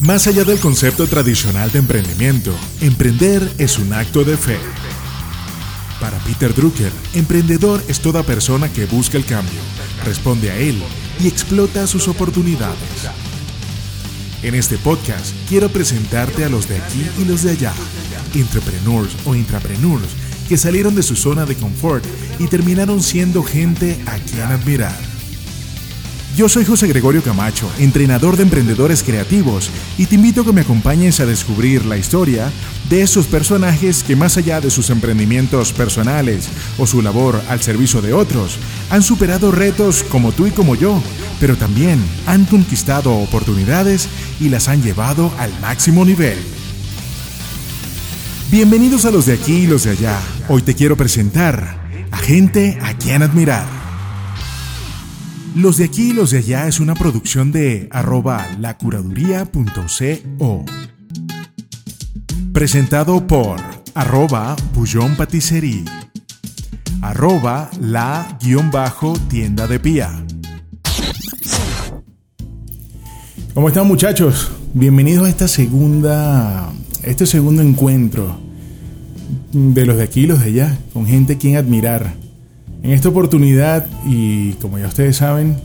Más allá del concepto tradicional de emprendimiento, emprender es un acto de fe. Para Peter Drucker, emprendedor es toda persona que busca el cambio, responde a él y explota sus oportunidades. En este podcast quiero presentarte a los de aquí y los de allá, entrepreneurs o intrapreneurs que salieron de su zona de confort y terminaron siendo gente a quien admirar. Yo soy José Gregorio Camacho, entrenador de emprendedores creativos, y te invito a que me acompañes a descubrir la historia de esos personajes que más allá de sus emprendimientos personales o su labor al servicio de otros, han superado retos como tú y como yo, pero también han conquistado oportunidades y las han llevado al máximo nivel. Bienvenidos a los de aquí y los de allá. Hoy te quiero presentar a gente a quien admirar. Los de aquí y los de allá es una producción de arroba lacuraduría.co. Presentado por arroba bullón patisserie, arroba la guion bajo tienda de pía. ¿Cómo están muchachos? Bienvenidos a esta segunda, este segundo encuentro de los de aquí y los de allá, con gente quien admirar. En esta oportunidad, y como ya ustedes saben,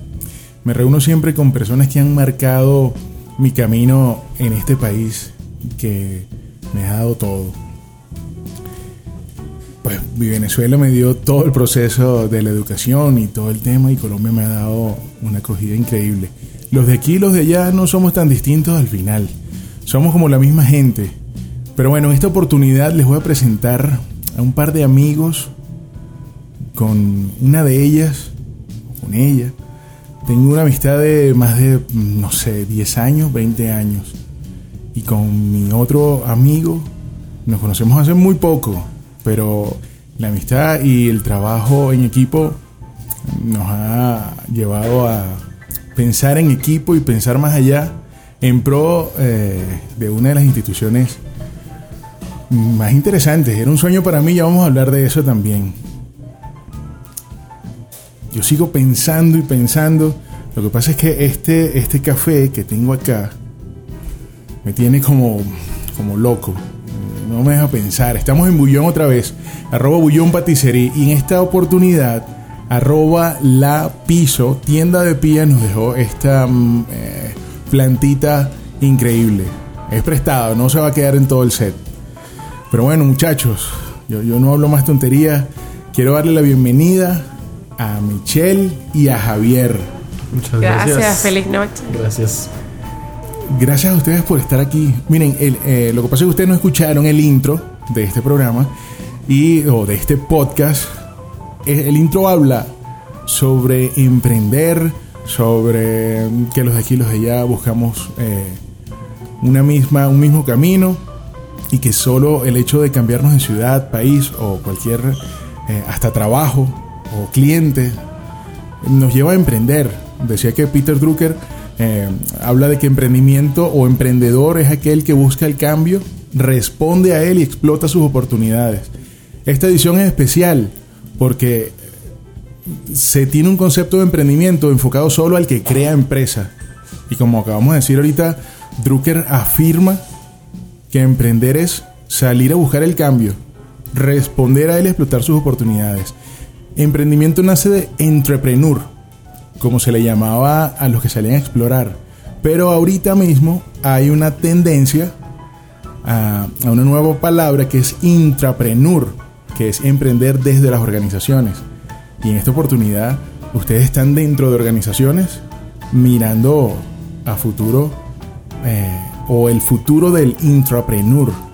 me reúno siempre con personas que han marcado mi camino en este país, que me ha dado todo. Pues mi Venezuela me dio todo el proceso de la educación y todo el tema y Colombia me ha dado una acogida increíble. Los de aquí y los de allá no somos tan distintos al final. Somos como la misma gente. Pero bueno, en esta oportunidad les voy a presentar a un par de amigos con una de ellas, con ella, tengo una amistad de más de, no sé, 10 años, 20 años. Y con mi otro amigo nos conocemos hace muy poco, pero la amistad y el trabajo en equipo nos ha llevado a pensar en equipo y pensar más allá en pro eh, de una de las instituciones más interesantes. Era un sueño para mí, ya vamos a hablar de eso también yo sigo pensando y pensando. Lo que pasa es que este, este café que tengo acá me tiene como, como loco. No me deja pensar. Estamos en Bullón otra vez. Arroba Bullón Patisserie. Y en esta oportunidad, arroba La Piso, tienda de pía, nos dejó esta mm, eh, plantita increíble. Es prestado, no se va a quedar en todo el set. Pero bueno, muchachos, yo, yo no hablo más tonterías. Quiero darle la bienvenida a Michelle y a Javier. Muchas gracias. Gracias, feliz noche. Gracias. Gracias a ustedes por estar aquí. Miren, eh, lo que pasa es que ustedes no escucharon el intro de este programa y, o de este podcast. El intro habla sobre emprender, sobre que los de aquí y los de allá buscamos eh, una misma, un mismo camino y que solo el hecho de cambiarnos de ciudad, país o cualquier, eh, hasta trabajo, o cliente nos lleva a emprender. Decía que Peter Drucker eh, habla de que emprendimiento o emprendedor es aquel que busca el cambio, responde a él y explota sus oportunidades. Esta edición es especial porque se tiene un concepto de emprendimiento enfocado solo al que crea empresa. Y como acabamos de decir ahorita, Drucker afirma que emprender es salir a buscar el cambio, responder a él y explotar sus oportunidades. Emprendimiento nace de entrepreneur, como se le llamaba a los que salían a explorar. Pero ahorita mismo hay una tendencia a, una nueva palabra que es intrapreneur, que es emprender desde las organizaciones. Y en esta oportunidad, ustedes están dentro de organizaciones mirando a futuro eh, o el futuro del intrapreneur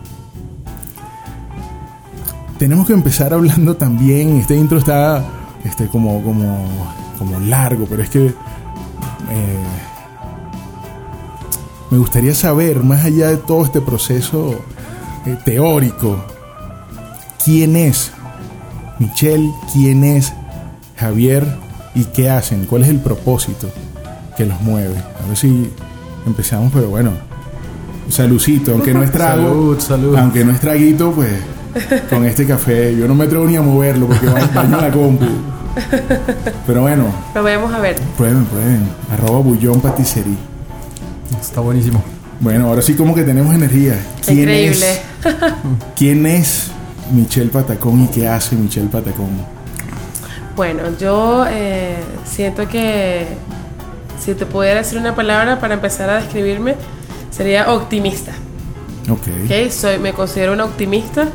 tenemos que empezar hablando también. Este intro está este, como, como, como largo, pero es que eh, me gustaría saber, más allá de todo este proceso eh, teórico, quién es Michelle, quién es Javier y qué hacen, cuál es el propósito que los mueve. A ver si empezamos, pero bueno, saludcito, aunque no es trago, aunque no es traguito, pues con este café. Yo no me atrevo ni a moverlo porque daño la compu. Pero bueno. Lo vamos a ver. Prueben, prueben. Arroba bullón patisserie. Está buenísimo. Bueno, ahora sí como que tenemos energía. Increíble. ¿Quién es Michelle Patacón y qué hace Michelle Patacón? Bueno, yo eh, siento que si te pudiera decir una palabra para empezar a describirme, sería optimista. Ok. okay soy, me considero una optimista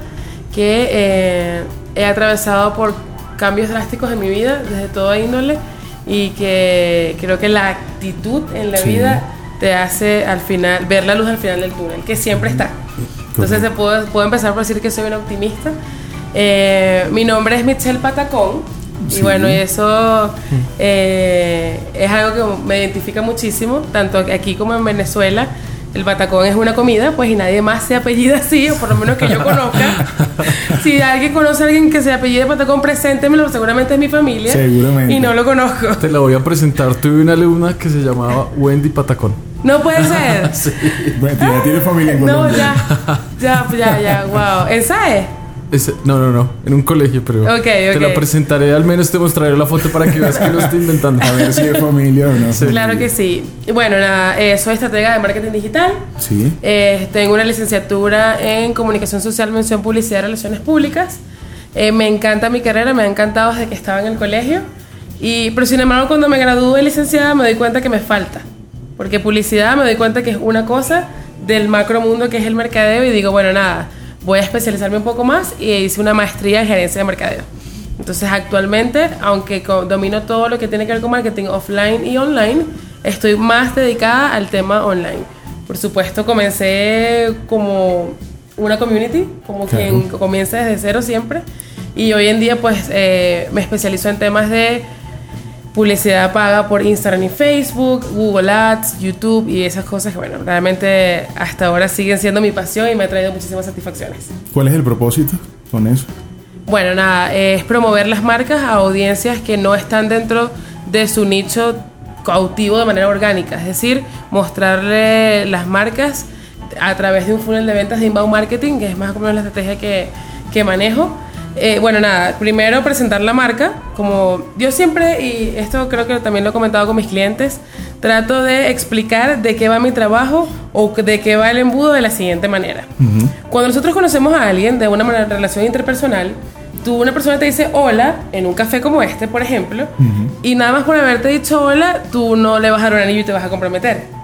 que eh, he atravesado por cambios drásticos en mi vida, desde toda índole, y que creo que la actitud en la vida te hace al final ver la luz al final del túnel, que siempre está. Entonces puedo, puedo empezar por decir que soy una optimista. Eh, mi nombre es Michelle Patacón. Y bueno, eso eh, es algo que me identifica muchísimo, tanto aquí como en Venezuela el patacón es una comida, pues y nadie más se apellida así, o por lo menos que yo conozca. si alguien conoce a alguien que se apellide patacón, preséntemelo, seguramente es mi familia. Seguramente. Y no lo conozco. Te la voy a presentar. Tuve una alumna que se llamaba Wendy Patacón. No puede ser. sí. Bueno, ya tiene familia en Colombia. No, ya. Ya, ya, ya. Wow. ¿En No, no, no, en un colegio, pero te la presentaré, al menos te mostraré la foto para que veas que lo estoy inventando. A ver si es familia o no. Claro que sí. Bueno, nada, eh, soy estratega de marketing digital. Sí. Eh, tengo una licenciatura en comunicación social, mención, publicidad y relaciones públicas. Eh, me encanta mi carrera, me ha encantado desde que estaba en el colegio. Y, pero sin embargo, cuando me gradué de licenciada me doy cuenta que me falta. Porque publicidad me doy cuenta que es una cosa del macro mundo que es el mercadeo y digo, bueno, nada voy a especializarme un poco más y hice una maestría en gerencia de mercadeo. Entonces actualmente, aunque domino todo lo que tiene que ver con marketing offline y online, estoy más dedicada al tema online. Por supuesto, comencé como una community, como quien comienza desde cero siempre. Y hoy en día pues eh, me especializo en temas de publicidad paga por Instagram y Facebook, Google Ads, YouTube y esas cosas que, bueno, realmente hasta ahora siguen siendo mi pasión y me ha traído muchísimas satisfacciones. ¿Cuál es el propósito con eso? Bueno, nada, es promover las marcas a audiencias que no están dentro de su nicho cautivo de manera orgánica, es decir, mostrarle las marcas a través de un funnel de ventas de inbound marketing, que es más o menos la estrategia que, que manejo eh, bueno, nada, primero presentar la marca, como yo siempre, y esto creo que también lo he comentado con mis clientes, trato de explicar de qué va mi trabajo o de qué va el embudo de la siguiente manera. Cuando nosotros conocemos a alguien de una relación interpersonal, tú, una persona te dice hola en un café como este, por ejemplo, y nada más por haberte dicho hola, tú no le vas a dar un anillo y te vas a comprometer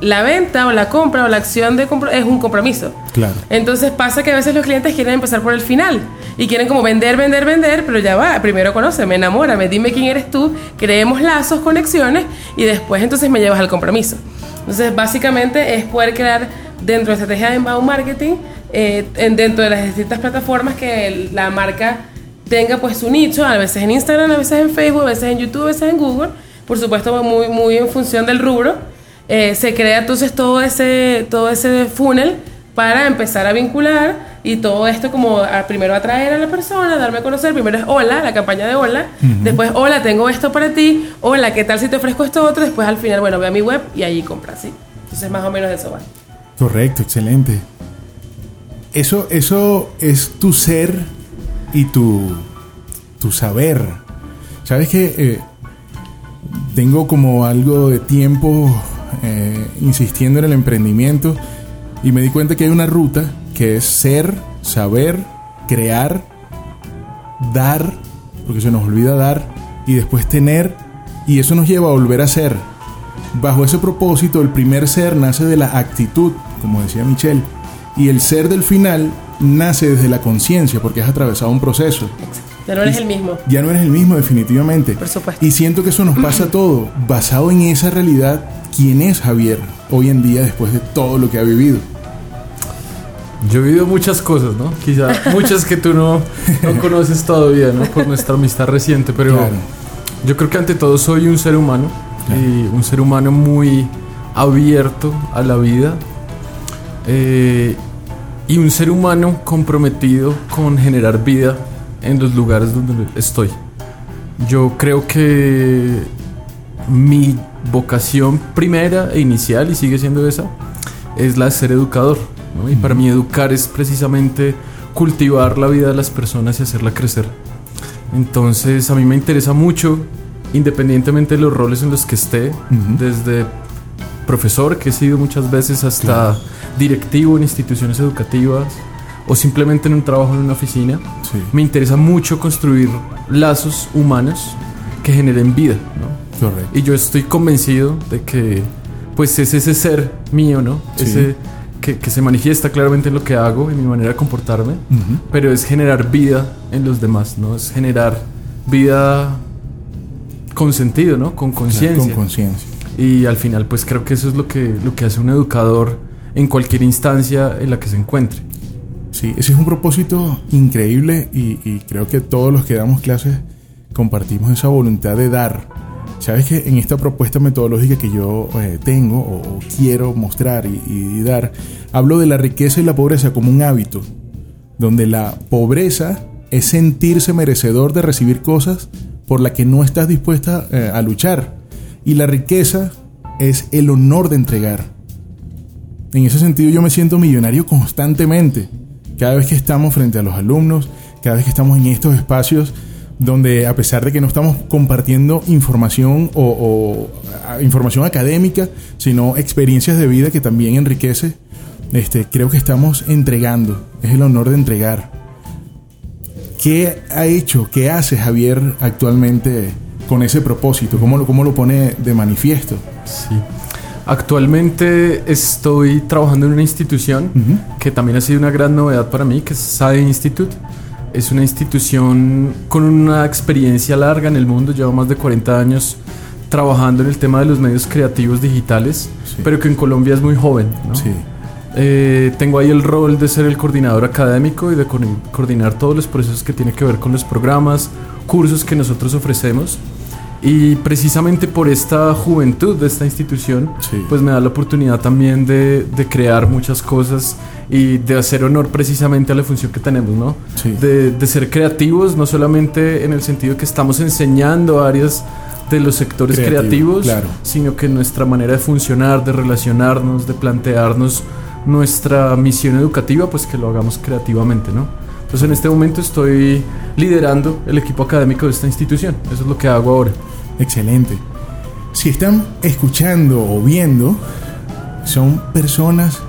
la venta o la compra o la acción de es un compromiso. Claro. Entonces pasa que a veces los clientes quieren empezar por el final y quieren como vender, vender, vender, pero ya va, primero conóceme, enamórame, dime quién eres tú, creemos lazos, conexiones y después entonces me llevas al compromiso. Entonces básicamente es poder crear dentro de estrategia de inbound marketing, eh, dentro de las distintas plataformas que la marca tenga pues su nicho, a veces en Instagram, a veces en Facebook, a veces en YouTube, a veces en Google, por supuesto muy, muy en función del rubro eh, se crea entonces todo ese, todo ese funnel para empezar a vincular y todo esto como a, primero atraer a la persona, darme a conocer, primero es hola, la campaña de hola, después hola, tengo esto para ti, hola, ¿qué tal si te ofrezco esto otro? Después al final, bueno, ve a mi web y allí compras, ¿sí? Entonces más o menos eso va. Correcto, excelente. Eso, eso es tu ser y tu, tu saber. Sabes que eh, tengo como algo de tiempo eh, insistiendo en el emprendimiento y me di cuenta que hay una ruta que es ser, saber, crear, dar, porque se nos olvida dar, y después tener, y eso nos lleva a volver a ser. Bajo ese propósito, el primer ser nace de la actitud, como decía Michelle, y el ser del final nace desde la conciencia, porque has atravesado un proceso. Ya no eres el mismo. Ya no eres el mismo, definitivamente. Por supuesto. Y siento que eso nos pasa todo. Basado en esa realidad, ¿quién es Javier hoy en día después de todo lo que ha vivido? Yo he vivido muchas cosas, ¿no? Quizá muchas que tú no, no conoces todavía, ¿no? Por nuestra amistad reciente, pero yo creo que ante todo soy un ser humano y un ser humano muy abierto a la vida eh, y un ser humano comprometido con generar vida en los lugares donde estoy. Yo creo que mi vocación primera e inicial, y sigue siendo esa, es la de ser educador. Y para mí educar es precisamente cultivar la vida de las personas y hacerla crecer. Entonces a mí me interesa mucho, independientemente de los roles en los que esté, desde profesor, que he sido muchas veces hasta directivo en instituciones educativas o simplemente en un trabajo en una oficina, me interesa mucho construir lazos humanos que generen vida. Y yo estoy convencido de que pues es ese ser mío, ¿no? Ese que, se manifiesta claramente en lo que hago, en mi manera de comportarme, pero es generar vida en los demás, ¿no? Es generar vida con sentido, ¿no? Con conciencia. con conciencia. Y al final, pues creo que eso es lo que, lo que hace un educador en cualquier instancia en la que se encuentre. Sí, ese es un propósito increíble y, creo que todos los que damos clases compartimos esa voluntad de dar. Sabes que en esta propuesta metodológica que yo eh, tengo o, quiero mostrar y, dar, hablo de la riqueza y la pobreza como un hábito, donde la pobreza es sentirse merecedor de recibir cosas por las que no estás dispuesta eh, a luchar. Y la riqueza es el honor de entregar. En ese sentido yo me siento millonario constantemente. Cada vez que estamos frente a los alumnos, cada vez que estamos en estos espacios donde a pesar de que no estamos compartiendo información o, información académica, sino experiencias de vida que también enriquece, este, creo que estamos entregando. Es el honor de entregar. ¿Qué ha hecho, qué hace Javier actualmente con ese propósito? ¿Cómo lo, cómo lo pone de manifiesto? Sí. Actualmente estoy trabajando en una institución que también ha sido una gran novedad para mí, que es SADE Institute. Es una institución con una experiencia larga en el mundo, lleva más de 40 años trabajando en el tema de los medios creativos digitales, pero que en Colombia es muy joven. Eh, tengo ahí el rol de ser el coordinador académico y de coordinar todos los procesos que tienen que ver con los programas, cursos que nosotros ofrecemos. Y precisamente por esta juventud de esta institución, pues me da la oportunidad también de, de, crear muchas cosas y de hacer honor precisamente a la función que tenemos, ¿no? De, de, ser creativos, no solamente en el sentido que estamos enseñando áreas de los sectores creativos, sino que nuestra manera de funcionar, de relacionarnos, de plantearnos nuestra misión educativa, pues que lo hagamos creativamente, ¿no? Entonces en este momento estoy liderando el equipo académico de esta institución. Eso es lo que hago ahora. Excelente. Si están escuchando o viendo, son personas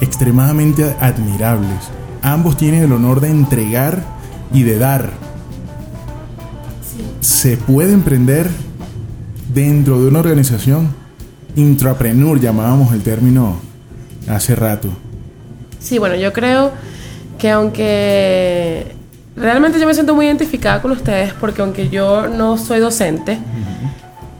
extremadamente admirables. Ambos tienen el honor de entregar y de dar. Se puede emprender dentro de una organización. Intrapreneur llamábamos el término hace rato. Sí, bueno, yo creo que aunque realmente yo me siento muy identificada con ustedes porque aunque yo no soy docente,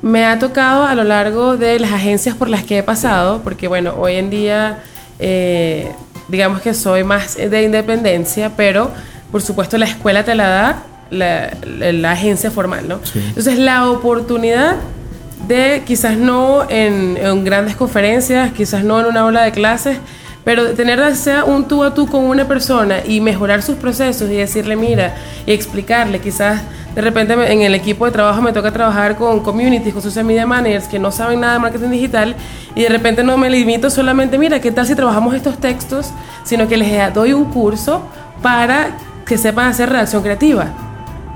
me ha tocado a lo largo de las agencias por las que he pasado, porque bueno, hoy en día eh, digamos que soy más de independencia, pero por supuesto la escuela te la da la, agencia formal, ¿no? Entonces la oportunidad de quizás no en, en grandes conferencias, quizás no en una aula de clases, pero tener sea un tú a tú con una persona y mejorar sus procesos y decirle, mira, y explicarle, quizás de repente en el equipo de trabajo me toca trabajar con communities, con social media managers que no saben nada de marketing digital y de repente no me limito solamente, mira, ¿qué tal si trabajamos estos textos? Sino que les doy un curso para que sepan hacer redacción creativa.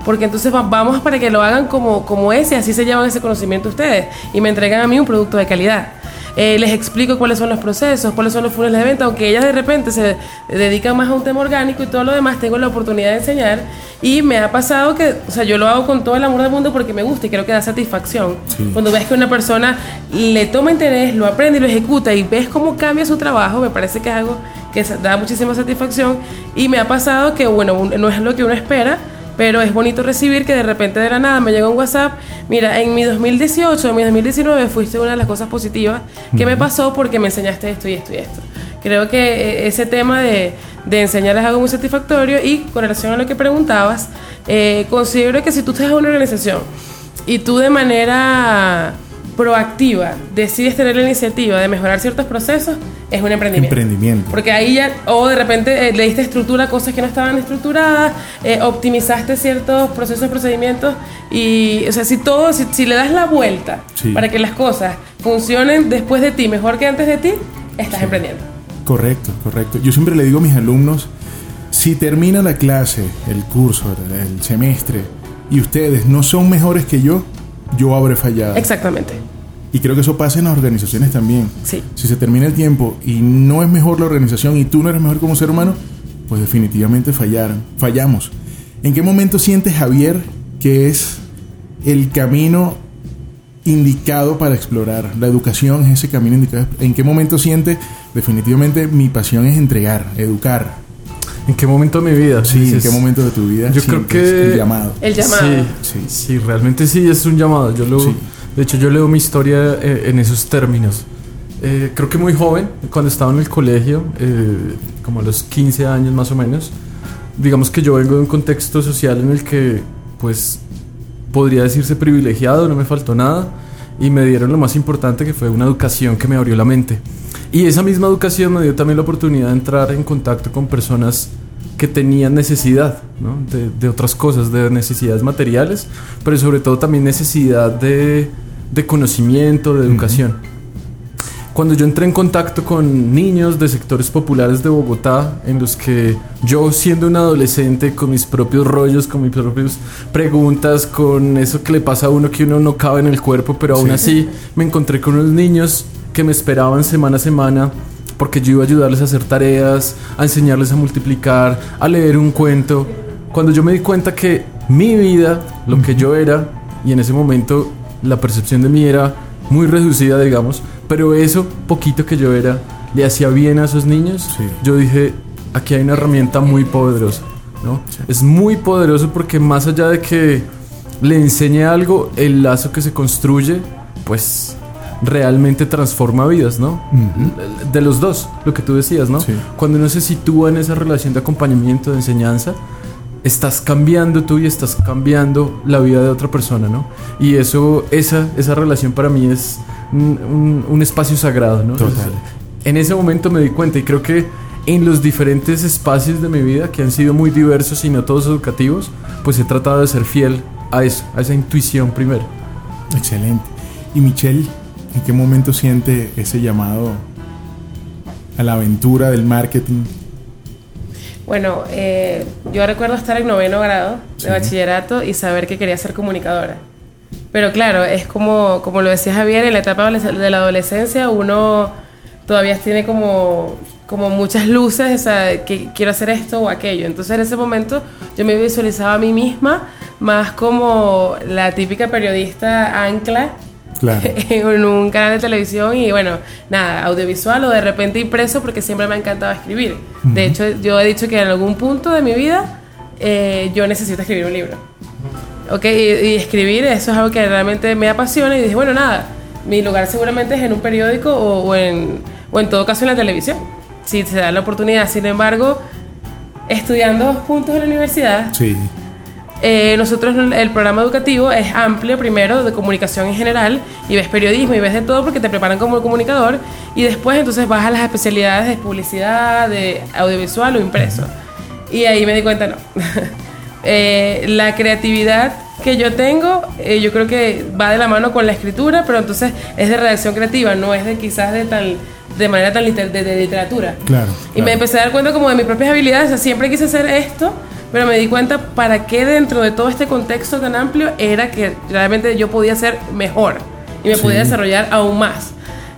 Porque entonces vamos para que lo hagan como, como es y así se llevan ese conocimiento ustedes y me entregan a mí un producto de calidad. Eh, les explico cuáles son los procesos, cuáles son los funnels de venta, aunque ellas de repente se dedican más a un tema orgánico y todo lo demás, tengo la oportunidad de enseñar y me ha pasado que, o sea, yo lo hago con todo el amor del mundo porque me gusta y creo que da satisfacción. Cuando ves que una persona le toma interés, lo aprende y lo ejecuta y ves cómo cambia su trabajo, me parece que es algo que da muchísima satisfacción y me ha pasado que, bueno, no es lo que uno espera, pero es bonito recibir que de repente de la nada me llega un WhatsApp, mira, en mi 2018, en mi 2019 fuiste una de las cosas positivas que me pasó porque me enseñaste esto y esto y esto. Creo que eh, ese tema de, de enseñar es algo muy satisfactorio y con relación a lo que preguntabas, eh, considero que si tú estás en una organización y tú de manera proactiva decides tener la iniciativa de mejorar ciertos procesos, es un emprendimiento. Emprendimiento. Porque ahí ya, o de repente eh, le diste estructura a cosas que no estaban estructuradas, eh, optimizaste ciertos procesos, procedimientos, y, o sea, si todo, si, le das la vuelta para que las cosas funcionen después de ti, mejor que antes de ti, estás emprendiendo. Correcto, correcto. Yo siempre le digo a mis alumnos, si termina la clase, el curso, el semestre, y ustedes no son mejores que yo, yo habré fallado. Exactamente. Y creo que eso pasa en las organizaciones también. Sí. Si se termina el tiempo y no es mejor la organización y tú no eres mejor como ser humano, pues definitivamente fallaron, fallamos. ¿En qué momento sientes, Javier, que es el camino indicado para explorar? La educación es ese camino indicado. ¿En qué momento sientes, definitivamente, mi pasión es entregar, educar? ¿En qué momento de mi vida? Sí, ¿en Dices, qué momento de tu vida? Yo creo que- El llamado. El llamado. Sí, Sí. sí, realmente sí es un llamado. Yo lo, Sí. De hecho, yo leo mi historia eh, en esos términos. Eh, creo que muy joven, cuando estaba en el colegio, eh, como a los 15 años más o menos, digamos que yo vengo de un contexto social en el que, pues, podría decirse privilegiado, no me faltó nada, y me dieron lo más importante que fue una educación que me abrió la mente. Y esa misma educación me dio también la oportunidad de entrar en contacto con personas que tenían necesidad ¿no? de, de otras cosas, de necesidades materiales, pero sobre todo también necesidad de, de conocimiento, de educación. Cuando yo entré en contacto con niños de sectores populares de Bogotá, en los que yo siendo un adolescente con mis propios rollos, con mis propias preguntas, con eso que le pasa a uno que uno no cabe en el cuerpo, pero aún Sí. así me encontré con unos niños que me esperaban semana a semana porque yo iba a ayudarles a hacer tareas, a enseñarles a multiplicar, a leer un cuento. Cuando yo me di cuenta que mi vida, lo que yo era, y en ese momento la percepción de mí era muy reducida, digamos, pero eso poquito que yo era le hacía bien a esos niños, Sí. yo dije, aquí hay una herramienta muy poderosa, ¿no? Es muy poderoso porque más allá de que le enseñe algo, el lazo que se construye, pues realmente transforma vidas, ¿no? Ujú. De los dos, lo que tú decías, ¿no? Sí. Cuando uno se sitúa en esa relación de acompañamiento, de enseñanza, estás cambiando tú y estás cambiando la vida de otra persona, ¿no? Y eso, esa, esa relación para mí es un, un- un espacio sagrado, ¿no? Total. En ese momento me di cuenta y creo que en los diferentes espacios de mi vida, que han sido muy diversos y no todos educativos, pues he tratado de ser fiel a eso, a esa intuición primero. Excelente. Y Michelle, ¿en qué momento siente ese llamado a la aventura del marketing? Bueno, eh, yo recuerdo estar en noveno grado de Sí. bachillerato y saber que quería ser comunicadora. Pero claro, es como, como lo decía Javier, en la etapa de la adolescencia uno todavía tiene como, como muchas luces, o sea, que quiero hacer esto o aquello. Entonces en ese momento yo me visualizaba a mí misma más como la típica periodista ancla Claro. en un canal de televisión y bueno, nada, audiovisual o de repente impreso porque siempre me ha encantado escribir. De hecho, yo he dicho que en algún punto de mi vida eh, yo necesito escribir un libro. Ok, y, y escribir, eso es algo que realmente me apasiona y dije, bueno, nada, mi lugar seguramente es en un periódico o, o en, o en todo caso en la televisión, si se da la oportunidad. Sin embargo, estudiando juntos en la universidad, Sí. Eh, nosotros el programa educativo es amplio primero de comunicación en general y ves periodismo y ves de todo porque te preparan como comunicador y después entonces vas a las especialidades de publicidad, de audiovisual o impreso. Y ahí me di cuenta, no. Eh, la creatividad que yo tengo, eh, yo creo que va de la mano con la escritura, pero entonces es de redacción creativa, no es de quizás de tal de manera tan liter- de, de literatura. Claro, Y me empecé a dar cuenta como de mis propias habilidades, o sea, siempre quise hacer esto, pero me di cuenta para qué dentro de todo este contexto tan amplio era que realmente yo podía ser mejor y me Sí. podía desarrollar aún más.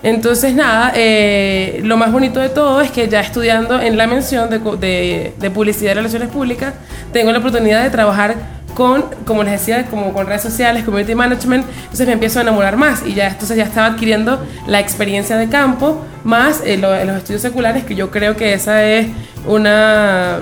Entonces, nada, eh, lo más bonito de todo es que ya estudiando en la mención de, de- de publicidad y relaciones públicas, tengo la oportunidad de trabajar con, como les decía, como con redes sociales, community management, entonces me empiezo a enamorar más y ya entonces ya estaba adquiriendo la experiencia de campo más eh, lo- los estudios seculares, que yo creo que esa es una,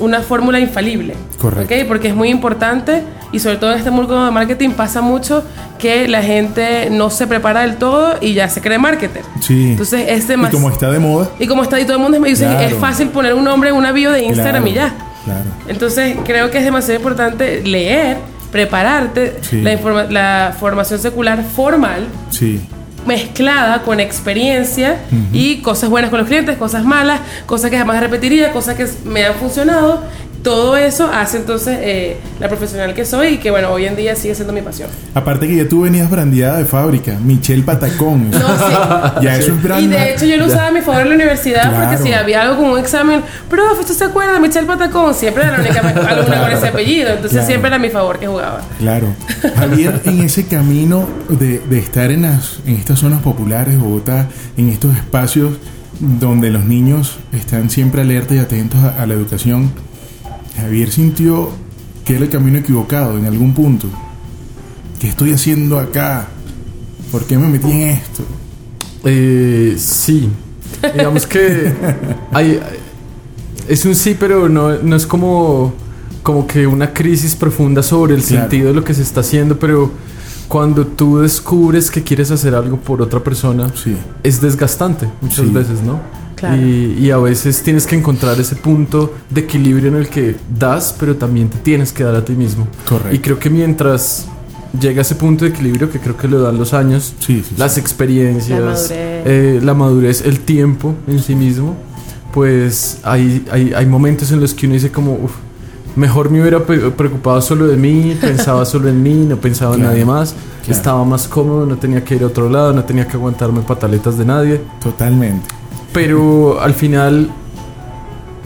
una fórmula infalible. Correcto. ¿ok? Porque es muy importante y sobre todo en este mundo de marketing pasa mucho que la gente no se prepara del todo y ya se cree marketer. Sí. Entonces es y demasiado... como está de moda. Y como está y todo el mundo me dice, Claro. es fácil poner un nombre en una bio de Instagram claro, y ya. Claro. Entonces creo que es demasiado importante leer, prepararte, Sí. la, la formación secular formal Sí. Mezclada con experiencia y cosas buenas con los clientes, cosas malas, cosas que jamás repetiría, cosas que me han funcionado todo eso hace entonces eh, la profesional que soy y que bueno, hoy en día sigue siendo mi pasión. Aparte que ya tú venías brandeada de fábrica, Michelle Patacón. No, sí. ya eso es brand Y de hecho yo lo usaba a mi favor en la universidad Claro. porque si había algo como un examen, profe, ¿usted se acuerda de Michelle Patacón? Siempre era la única con ese apellido, entonces Claro. siempre era a mi favor que jugaba. Claro. Javier, en ese camino de, de estar en, las, en estas zonas populares Bogotá, en estos espacios donde los niños están siempre alertas y atentos a, a la educación, Javier sintió que era el camino equivocado en algún punto. ¿Qué estoy haciendo acá? ¿Por qué me metí en esto? Eh, sí. Digamos que hay, es un sí, pero no, no es como, como que una crisis profunda sobre el Claro. sentido de lo que se está haciendo, pero cuando tú descubres que quieres hacer algo por otra persona, Sí. es desgastante muchas Sí. veces, ¿no? Claro. Y, y a veces tienes que encontrar ese punto de equilibrio en el que das, pero también te tienes que dar a ti mismo. Correcto. Y creo que mientras llega ese punto de equilibrio, que creo que lo dan los años, Sí, sí, las sí. experiencias, La madurez. eh, la madurez, el tiempo en sí mismo, pues hay, hay, hay momentos en los que uno dice como, "Uf, mejor me hubiera preocupado solo de mí, pensaba solo en mí, no pensaba en Claro, nadie más, claro. estaba más cómodo, no tenía que ir a otro lado, no tenía que aguantarme pataletas de nadie, Totalmente. Pero al final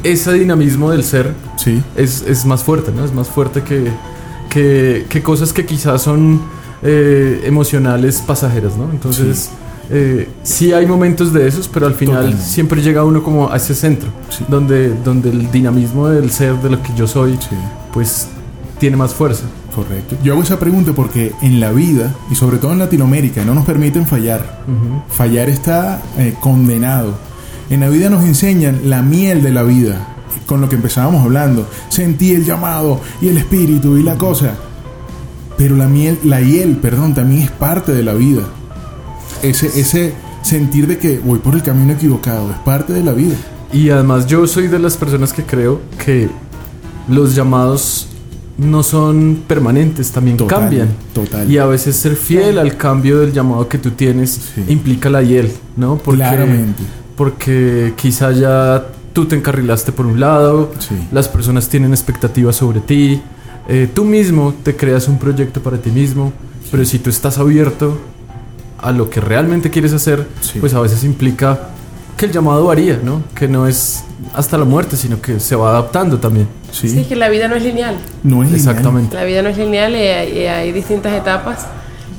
ese dinamismo del ser Sí. es, es más fuerte, ¿no? Es más fuerte que, que, que cosas que quizás son eh, emocionales pasajeras, ¿no? Entonces, eh, sí hay momentos de esos, pero al final Totalmente. siempre llega uno como a ese centro, Sí. donde, donde el dinamismo del ser, de lo que yo soy, pues tiene más fuerza. Correcto. Yo hago esa pregunta porque en la vida, y sobre todo en Latinoamérica, no nos permiten fallar. Fallar está eh, condenado. En la vida nos enseñan la miel de la vida, con lo que empezábamos hablando. Sentí el llamado y el espíritu y la cosa. Pero la miel, la hiel, perdón, también es parte de la vida. Ese, ese sentir de que voy por el camino equivocado es parte de la vida. Y además yo soy de las personas que creo que los llamados no son permanentes, también Total, cambian. total. Y a veces ser fiel al cambio del llamado que tú tienes Sí. implica la hiel, ¿no? Porque, Claramente. Porque quizá ya tú te encarrilaste por un lado, Sí. las personas tienen expectativas sobre ti, eh, tú mismo te creas un proyecto para ti mismo, pero si tú estás abierto a lo que realmente quieres hacer, Sí. pues a veces implica que el llamado varía, ¿no? Que no es hasta la muerte, sino que se va adaptando también. Sí, Sí, que la vida no es lineal. no es lineal. Exactamente. La vida no es lineal y hay, y hay distintas etapas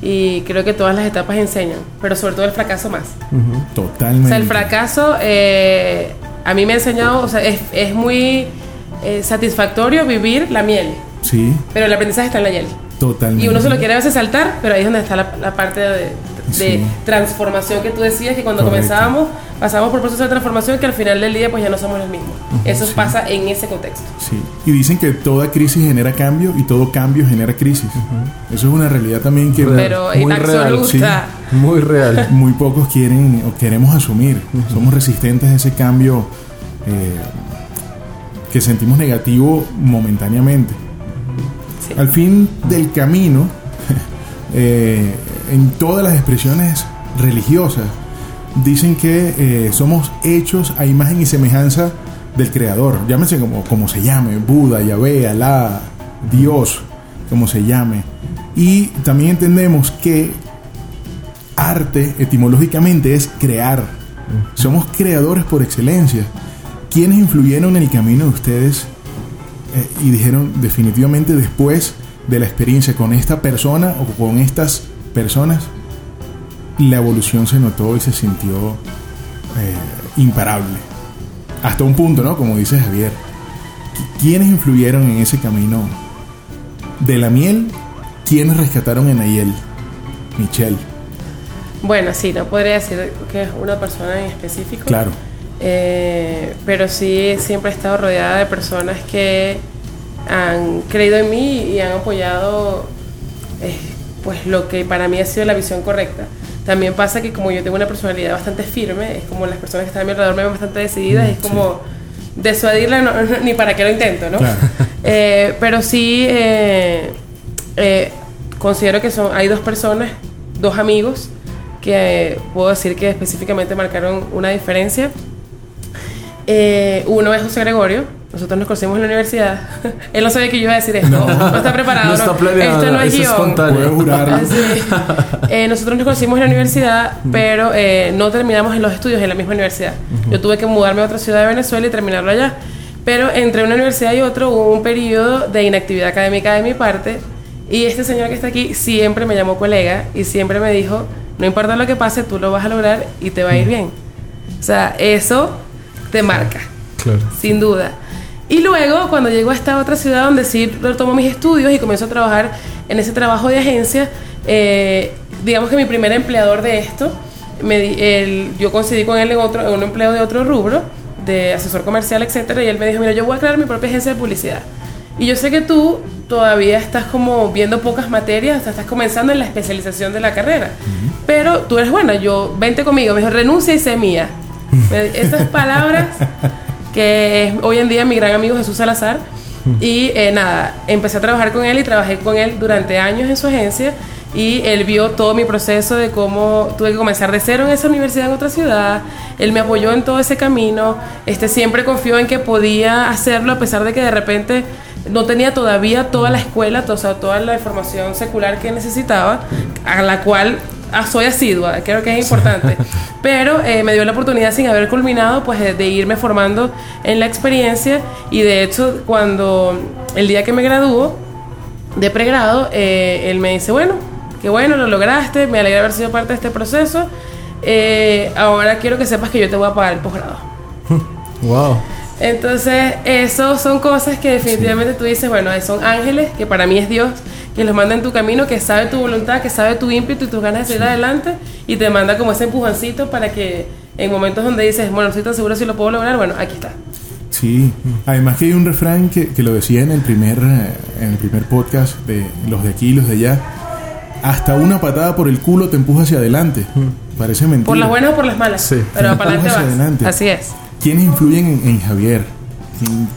y creo que todas las etapas enseñan, pero sobre todo el fracaso más. Ujú. Totalmente. O sea, el fracaso eh, a mí me ha enseñado, o sea, es, es muy eh, satisfactorio vivir la miel, Sí, pero el aprendizaje está en la hiel. totalmente. Y uno se lo quiere a veces saltar, pero ahí es donde está la, la parte de, de Sí. transformación que tú decías, que cuando Correcto. comenzábamos pasamos por procesos de transformación que al final del día pues ya no somos los mismos. Eso pasa en ese contexto. Sí, y dicen que toda crisis genera cambio y todo cambio genera crisis. Eso es una realidad también que. Pero Muy en real, absoluta. Muy real. muy pocos quieren o queremos asumir. Somos resistentes a ese cambio eh, que sentimos negativo momentáneamente. Sí. Al fin del camino, eh, en todas las expresiones religiosas, dicen que eh, somos hechos a imagen y semejanza del Creador. Llámese como, como se llame, Buda, Yahvé, Alá, Dios, como se llame. Y también entendemos que arte etimológicamente es crear. Somos creadores por excelencia. ¿Quiénes influyeron en el camino de ustedes eh, y dijeron definitivamente después de la experiencia con esta persona o con estas personas, la evolución se notó y se sintió eh, imparable? Hasta un punto, ¿no? Como dice Javier. Qui- ¿Quiénes influyeron en ese camino de la miel? ¿Quiénes rescataron en Ayel? Michelle. Bueno, sí, no podría decir que es una persona en específico. Claro. Eh, pero sí siempre he estado rodeada de personas que han creído en mí y han apoyado eh, pues lo que para mí ha sido la visión correcta. También pasa que como yo tengo una personalidad bastante firme, es como las personas que están a mi alrededor me ven bastante decididas, Mm, es como disuadirla no- ni para qué lo intento, ¿no? Claro. Eh, pero sí eh, eh, considero que son, hay dos personas, dos amigos, que puedo decir que específicamente marcaron una diferencia. Eh, uno es José Gregorio, Nosotros nos conocimos en la universidad. Él no sabía que yo iba a decir esto. No, está preparado. No está planeado. Esto no es, es guion. espontáneo. Eh, nosotros nos conocimos en la universidad, pero eh, no terminamos en los estudios en la misma universidad. Yo tuve que mudarme a otra ciudad de Venezuela y terminarlo allá. Pero entre una universidad y otra hubo un periodo de inactividad académica de mi parte. Y este señor que está aquí siempre me llamó colega y siempre me dijo, no importa lo que pase, tú lo vas a lograr y te va a ir bien. O sea, eso te marca. Claro. Sin duda. Y luego, cuando llego a esta otra ciudad donde sí retomo mis estudios y comienzo a trabajar en ese trabajo de agencia, eh, digamos que mi primer empleador de esto, me él- yo coincidí con él en, otro, en un empleo de otro rubro, de asesor comercial, etcétera, y él me dijo, mira, yo voy a crear mi propia agencia de publicidad. Y yo sé que tú todavía estás como viendo pocas materias, o sea, estás comenzando en la especialización de la carrera. Pero tú eres buena, yo, vente conmigo. Me dijo, renuncia y sé mía. Esas palabras que es hoy en día mi gran amigo Jesús Salazar. Y eh, nada, empecé a trabajar con él y trabajé con él durante años en su agencia. Y él vio todo mi proceso de cómo tuve que comenzar de cero en esa universidad en otra ciudad. Él me apoyó en todo ese camino. Este siempre confió en que podía hacerlo a pesar de que de repente no tenía todavía toda la escuela, o sea, toda la información secular que necesitaba, a la cual ah, soy asidua, creo que es importante. Pero eh, me dio la oportunidad sin haber culminado, pues de, de irme formando en la experiencia y de hecho cuando el día que me graduó de pregrado, eh, él me dice, bueno, qué bueno, lo lograste, me alegra haber sido parte de este proceso, eh, ahora quiero que sepas que yo te voy a pagar el posgrado. Wow. Entonces, eso son cosas que definitivamente tú dices, bueno, son ángeles, que para mí es Dios, que los manda en tu camino, que sabe tu voluntad, que sabe tu ímpetu y tus ganas de seguir adelante, y te manda como ese empujoncito para que en momentos donde dices, bueno, no estoy tan seguro si lo puedo lograr, bueno, aquí está. Sí, además que hay un refrán que, que lo decía en el primer eh, en el primer podcast de los de aquí y los de allá. Hasta una patada por el culo te empuja hacia adelante. Parece mentira. Por las buenas o por las malas, Sí. pero para adelante vas. adelante. Así es. ¿Quiénes influyen en, en Javier? ¿Quién-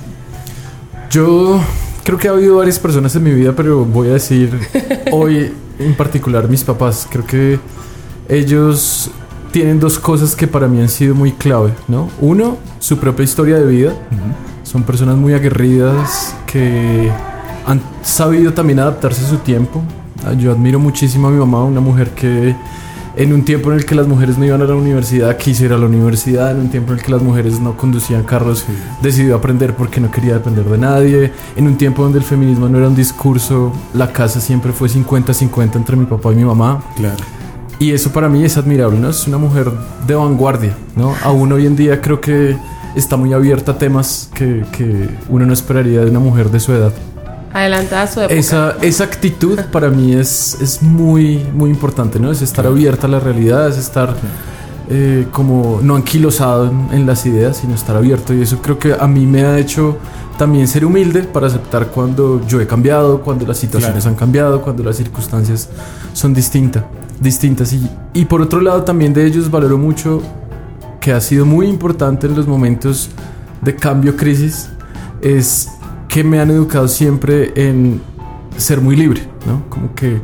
Yo creo que ha habido varias personas en mi vida, pero voy a decir hoy en particular mis papás. Creo que ellos tienen dos cosas que para mí han sido muy clave, ¿no? Uno, su propia historia de vida. Son personas muy aguerridas que han sabido también adaptarse a su tiempo. Ah, Yo admiro muchísimo a mi mamá, una mujer que en un tiempo en el que las mujeres no iban a la universidad, quiso ir a la universidad, en un tiempo en el que las mujeres no conducían carros, decidió aprender porque no quería depender de nadie, en un tiempo donde el feminismo no era un discurso, la casa siempre fue 50-50 entre mi papá y mi mamá. Claro. Y eso para mí es admirable, ¿no? Es una mujer de vanguardia, ¿no? Aún hoy en día creo que está muy abierta a temas que, que uno no esperaría de una mujer de su edad. Adelantada a su época. Esa, esa actitud para mí es, es muy, muy importante, ¿no? Es estar abierta a la realidad, es estar eh, como no anquilosado en, en las ideas, sino estar abierto. Y eso creo que a mí me ha hecho también ser humilde para aceptar cuando yo he cambiado, cuando las situaciones Claro. han cambiado, cuando las circunstancias son distintas. distintas. Y, y por otro lado también de ellos valoro mucho que ha sido muy importante en los momentos de cambio, crisis, es que me han educado siempre en ser muy libre, ¿no? Como que...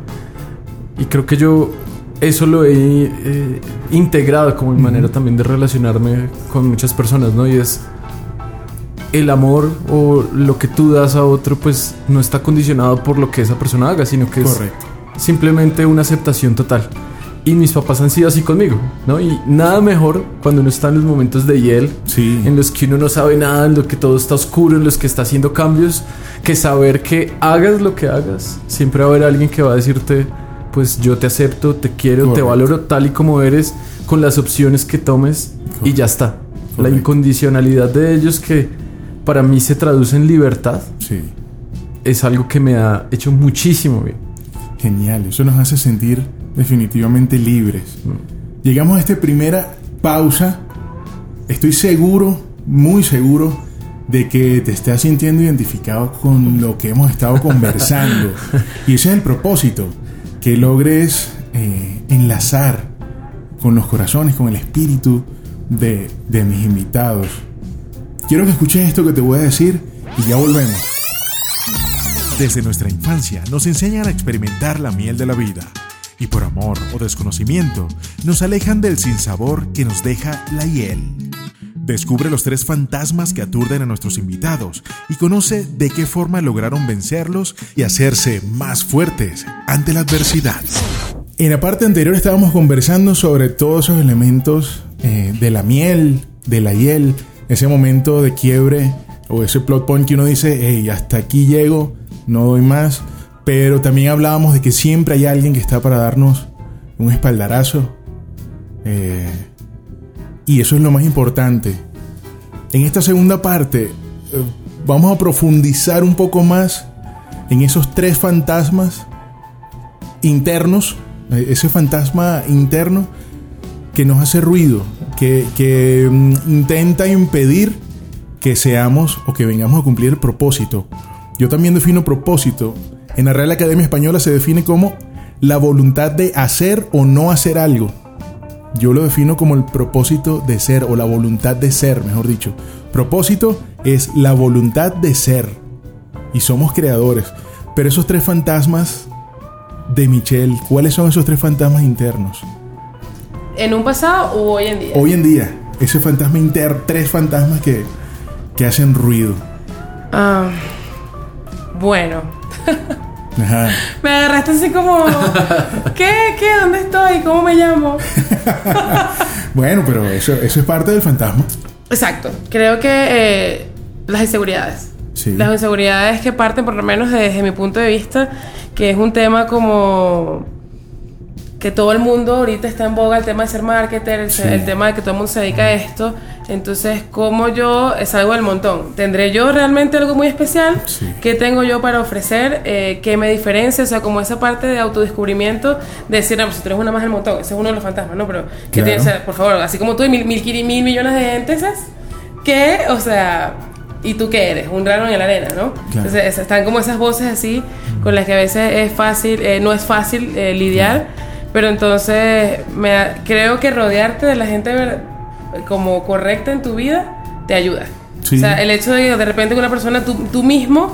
Y creo que yo eso lo he eh, integrado como mi manera también de relacionarme con muchas personas, ¿no? Y es el amor o lo que tú das a otro, pues no está condicionado por lo que esa persona haga, sino que es Correcto. simplemente una aceptación total. Y mis papás han sido así conmigo, ¿no? Y nada mejor cuando uno está en los momentos de hiel, Sí. en los que uno no sabe nada, en los que todo está oscuro, en los que está haciendo cambios, que saber que hagas lo que hagas, siempre va a haber alguien que va a decirte, pues yo te acepto, te quiero, te Correcto. valoro tal y como eres, con las opciones que tomes y ya está. La Correcto. incondicionalidad de ellos que para mí se traduce en libertad Sí. es algo que me ha hecho muchísimo bien. Genial. Eso nos hace sentir definitivamente libres. Llegamos a esta primera pausa. Estoy seguro, muy seguro, de que te estás sintiendo identificado con lo que hemos estado conversando. y ese es el propósito, que logres eh, enlazar con los corazones, con el espíritu de, de mis invitados. Quiero que escuches esto que te voy a decir y ya volvemos. Desde nuestra infancia nos enseñan a experimentar la miel de la vida y por amor o desconocimiento nos alejan del sinsabor que nos deja la hiel. Descubre los tres fantasmas que aturden a nuestros invitados y conoce de qué forma lograron vencerlos y hacerse más fuertes ante la adversidad. En la parte anterior estábamos conversando sobre todos esos elementos eh, de la miel, de la hiel, ese momento de quiebre o ese plot point que uno dice, hey, hasta aquí llego, no doy más. Pero también hablábamos de que siempre hay alguien que está para darnos un espaldarazo. Eh, y eso es lo más importante. En esta segunda parte eh, vamos a profundizar un poco más en esos tres fantasmas internos, eh, ese fantasma interno que nos hace ruido, que, mm, intenta impedir que seamos o que vengamos a cumplir el propósito. Yo también defino propósito. En la Real Academia Española se define como la voluntad de hacer o no hacer algo. Yo lo defino como el propósito de ser o la voluntad de ser, mejor dicho. Propósito es la voluntad de ser. Y somos creadores. Pero esos tres fantasmas de Michelle, ¿cuáles son esos tres fantasmas internos? ¿En un pasado o hoy en día? Hoy en día, ese fantasma interno, tres fantasmas que, que hacen ruido. Ah, bueno. Ajá. Me agarraste así como... ¿Qué? ¿Qué? ¿Dónde estoy? ¿Cómo me llamo? Bueno, pero eso, eso es parte del fantasma. Exacto. Creo que eh, las inseguridades. Sí. Las inseguridades que parten, por lo menos desde mi punto de vista, que es un tema como que todo el mundo ahorita está en boga el tema de ser marketer, el, Sí. el tema de que todo el mundo se dedica a esto. Entonces, ¿cómo yo salgo del montón? ¿Tendré yo realmente algo muy especial? Sí. ¿Qué tengo yo para ofrecer? Eh, ¿Qué me diferencia? O sea, como esa parte de autodescubrimiento, de decir, no, pues tú eres una más del montón, ese es uno de los fantasmas, ¿no? Pero, ¿qué Claro. tiene- o sea, por favor, así como tú y mil, mil, mil millones de gentes, ¿sabes? ¿Qué? O sea, ¿y tú qué eres? Un grano en la arena, ¿no? Claro. Entonces, es- están como esas voces así, con las que a veces es fácil, eh, no es fácil eh, lidiar, pero entonces me, creo que rodearte de la gente como correcta en tu vida te ayuda. Sí. O sea, el hecho de que de repente una persona, tú, tú mismo,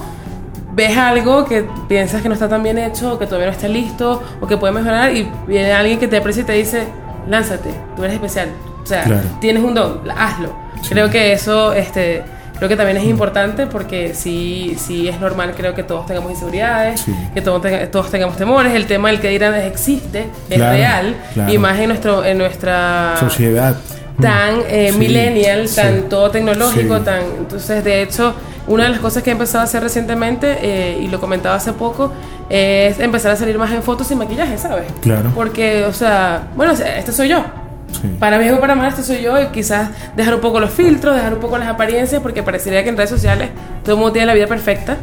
ves algo que piensas que no está tan bien hecho, o que todavía no está listo, o que puede mejorar, y viene alguien que te aprecia y te dice, lánzate, tú eres especial. O sea, Claro. tienes un don, hazlo. Sí. Creo que eso, este, creo que también es importante porque sí, sí es normal, creo que todos tengamos inseguridades, Sí. que todos, tenga- todos tengamos temores, el tema del que dirán existe, es Claro, real, claro. y más en, nuestro, en nuestra Sociedad. tan eh, Sí, millennial, tan todo tecnológico, tan entonces de hecho una de las cosas que he empezado a hacer recientemente eh, y lo comentaba hace poco es empezar a salir más en fotos sin maquillaje, ¿sabes? Claro. Porque, o sea, bueno, este soy yo. Sí. Para bien o para mal, este soy yo y quizás dejar un poco los filtros, dejar un poco las apariencias, porque parecería que en redes sociales todo el mundo tiene la vida perfecta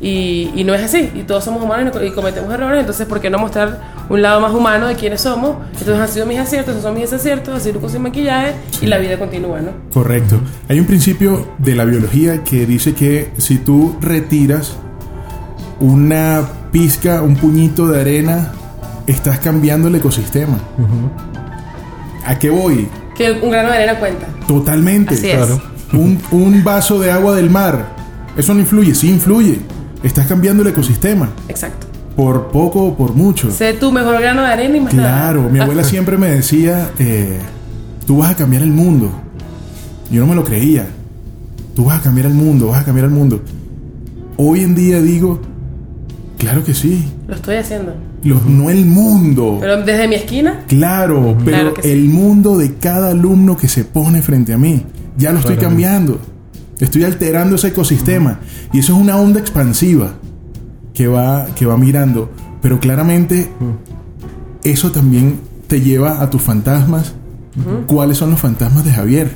y, y no es así. Y todos somos humanos y cometemos errores, entonces ¿por qué no mostrar un lado más humano de quiénes somos? Entonces han sido mis aciertos, esos son mis desaciertos, así luco sin maquillaje y la vida continúa, ¿no? Correcto. Hay un principio de la biología que dice que si tú retiras una pizca, un puñito de arena, estás cambiando el ecosistema. ¿A qué voy? Que un grano de arena cuenta. Totalmente. Así es. Claro. Un, un vaso de agua del mar. Eso no influye, sí influye. Estás cambiando el ecosistema. Exacto. Por poco o por mucho. Sé tu mejor grano de arena y más nada. Claro, mi abuela siempre me decía, eh, tú vas a cambiar el mundo. Yo no me lo creía. Tú vas a cambiar el mundo, vas a cambiar el mundo. Hoy en día digo, claro que sí. Lo estoy haciendo. Los, no el mundo. Pero desde mi esquina, Claro, pero Claro que sí. el mundo de cada alumno que se pone frente a mí, ya lo estoy cambiando. Estoy alterando ese ecosistema. Y eso es una onda expansiva que va, que va mirando. Pero claramente eso también te lleva a tus fantasmas. ¿Cuáles son los fantasmas de Javier?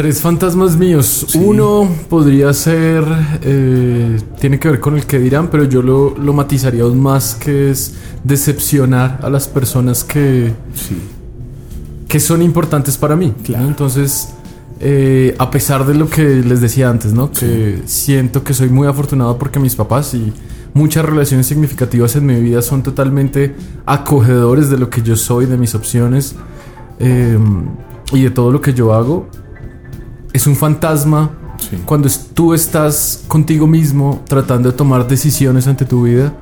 Tres fantasmas míos. Sí. Uno podría ser. eh, tiene que ver con el que dirán, pero yo lo, lo matizaría aún más, que es decepcionar a las personas que, Sí. que son importantes para mí. ¿no? Claro. Entonces, eh, a pesar de lo que les decía antes, ¿no? Que siento que soy muy afortunado porque mis papás y muchas relaciones significativas en mi vida son totalmente acogedores de lo que yo soy, de mis opciones eh, y de todo lo que yo hago. Es un fantasma Sí. cuando tú estás contigo mismo tratando de tomar decisiones ante tu vida.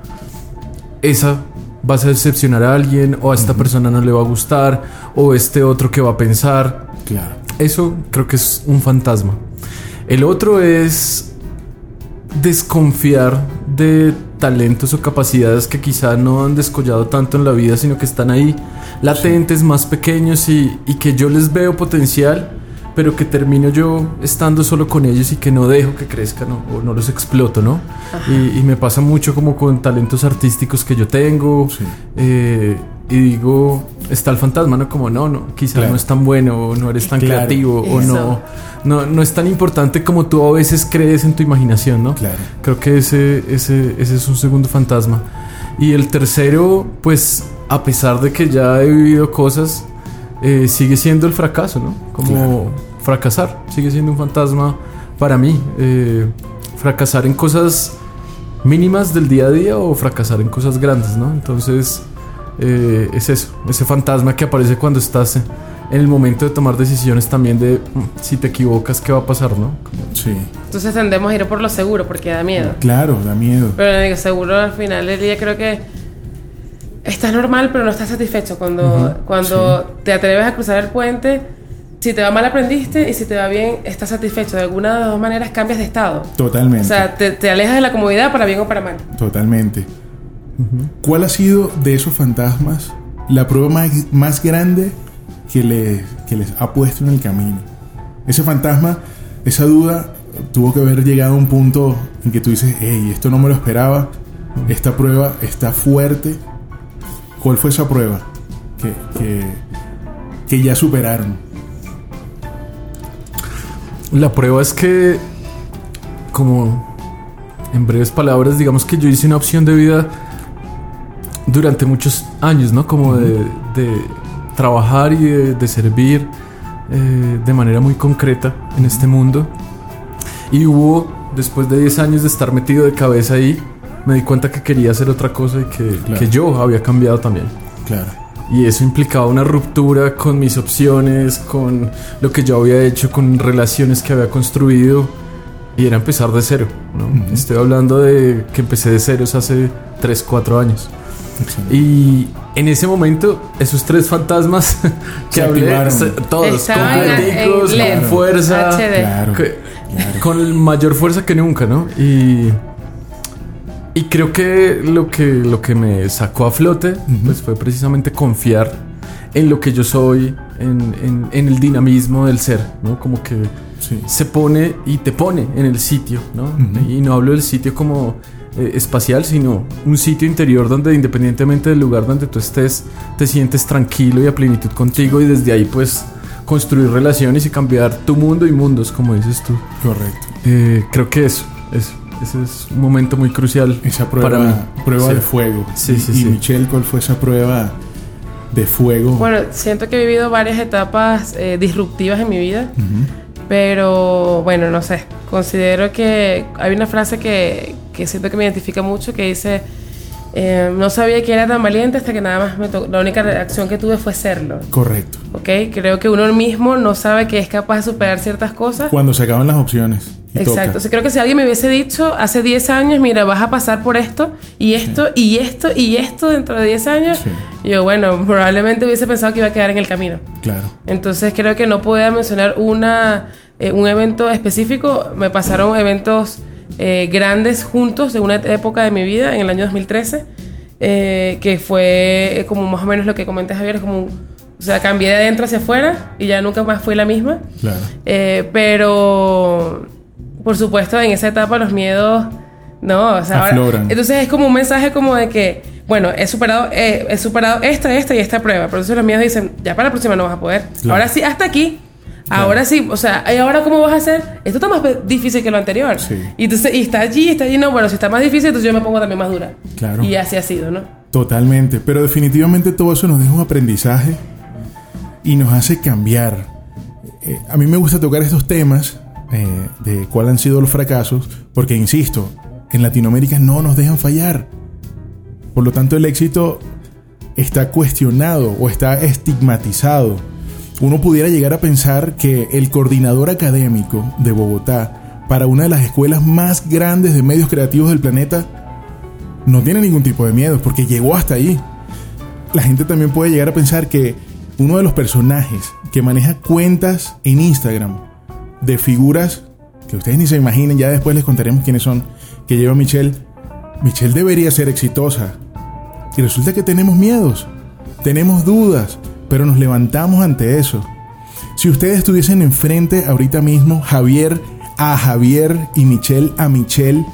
Esa vas a decepcionar a alguien o a esta persona no le va a gustar o este otro que va a pensar. Claro. Eso creo que es un fantasma. El otro es desconfiar de talentos o capacidades que quizá no han descollado tanto en la vida, sino que están ahí latentes, más pequeños y, y que yo les veo potencial, pero que termino yo estando solo con ellos y que no dejo que crezcan o no los exploto, ¿no? Y, y, me pasa mucho como con talentos artísticos que yo tengo. Sí. Eh, y digo, está el fantasma, ¿no? Como no, no, quizás Claro. no es tan bueno, o no eres tan Claro. creativo, o no, no, no es tan importante como tú a veces crees en tu imaginación, ¿no? Claro. Creo que ese, ese, ese es un segundo fantasma. Y el tercero, pues, a pesar de que ya he vivido cosas, eh, sigue siendo el fracaso, ¿no? Como Claro. Fracasar, sigue siendo un fantasma para mí. Eh, fracasar en cosas mínimas del día a día o fracasar en cosas grandes, ¿no? Entonces, eh, es eso, ese fantasma que aparece cuando estás en el momento de tomar decisiones también de mm, si te equivocas, ¿qué va a pasar, no? Sí. Entonces tendemos a ir por lo seguro porque da miedo. Claro, da miedo. Pero digo, seguro al final del día creo que estás normal, pero no estás satisfecho. Cuando, cuando te atreves a cruzar el puente, si te va mal aprendiste y si te va bien, estás satisfecho. De alguna de las dos maneras cambias de estado. Totalmente. O sea, te, te alejas de la comodidad para bien o para mal. Totalmente. ¿Cuál ha sido de esos fantasmas la prueba más, más grande que, le- que les ha puesto en el camino? Ese fantasma, esa duda, tuvo que haber llegado a un punto en que tú dices, hey, esto no me lo esperaba, esta prueba está fuerte. ¿Cuál fue esa prueba que, que, que ya superaron? La prueba es que, como en breves palabras, digamos que yo hice una opción de vida durante muchos años, ¿no? Como de, de trabajar y de, de servir eh, de manera muy concreta en este mundo. Y hubo, después de 10 años de estar metido de cabeza ahí, me di cuenta que quería hacer otra cosa y que, Claro. que yo había cambiado también. Claro. Y eso implicaba una ruptura con mis opciones, con lo que yo había hecho, con relaciones que había construido. Y era empezar de cero. ¿no? Estoy hablando de que empecé de ceros hace 3, 4 años. Excelente. Y en ese momento, esos tres fantasmas que Se hablé, todos, LED, con fuerza, HD. Claro. que- con mayor fuerza que nunca, ¿no? Y, y creo que lo que, lo que me sacó a flote pues fue precisamente confiar en lo que yo soy, en, en- en el dinamismo del ser, ¿no? Como que Sí. se pone y te pone en el sitio, ¿no? Ujú. Y no hablo del sitio como eh, espacial, sino un sitio interior donde independientemente del lugar donde tú estés, te sientes tranquilo y a plenitud contigo y desde ahí pues construir relaciones y cambiar tu mundo y mundos, como dices tú. Correcto. Eh, creo que eso, eso, ese es un momento muy crucial Esa prueba, para mí. prueba Sí. de fuego. Sí, y, sí, y sí. Michelle, ¿cuál fue esa prueba de fuego? Bueno, siento que he vivido varias etapas eh, disruptivas en mi vida. Pero bueno, no sé. Considero que hay una frase que, que siento que me identifica mucho que dice: eh, No sabía que era tan valiente hasta que nada más me to- la única reacción que tuve fue serlo. Correcto. ¿Ok? Creo que uno mismo no sabe que es capaz de superar ciertas cosas. Cuando se acaban las opciones. Exacto. toca. Entonces creo que si alguien me hubiese dicho hace 10 años, mira, vas a pasar por esto y esto y esto y esto dentro de 10 años, Sí. yo, bueno, probablemente hubiese pensado que iba a quedar en el camino. Claro. Entonces creo que no podía mencionar una, eh, un evento específico. Me pasaron eventos eh, grandes juntos de una época de mi vida, en el año 2013, eh, que fue como más o menos lo que comenté Javier, es como, un- o sea, cambié de adentro hacia afuera y ya nunca más fui la misma. Claro. Pero, por supuesto, en esa etapa los miedos, no, o sea, ahora- entonces es como un mensaje como de que, bueno, he superado, eh, he superado esta, esta y esta prueba, pero entonces los miedos dicen, ya para la próxima no vas a poder. Claro. Ahora sí, hasta aquí. Ahora sí, o sea, ¿y ahora cómo vas a hacer? Esto está más difícil que lo anterior. Sí. Y entonces, y está allí, está allí, no, bueno, si está más difícil, entonces yo me pongo también más dura. Claro. Y así ha sido, ¿no? Totalmente. Pero definitivamente todo eso nos deja un aprendizaje y nos hace cambiar. Eh, a mí me gusta tocar estos temas eh, de cuáles han sido los fracasos, porque insisto, en Latinoamérica no nos dejan fallar. Por lo tanto, el éxito está cuestionado o está estigmatizado. Uno pudiera llegar a pensar que el coordinador académico de Bogotá para una de las escuelas más grandes de medios creativos del planeta no tiene ningún tipo de miedo porque llegó hasta ahí. La gente también puede llegar a pensar que uno de los personajes que maneja cuentas en Instagram de figuras que ustedes ni se imaginen, ya después les contaremos quiénes son, que lleva Michelle. Michelle debería ser exitosa. Y resulta que tenemos miedos, tenemos dudas, pero nos levantamos ante eso. Si ustedes estuviesen enfrente ahorita mismo, Javier a Javier y Michelle a Michelle,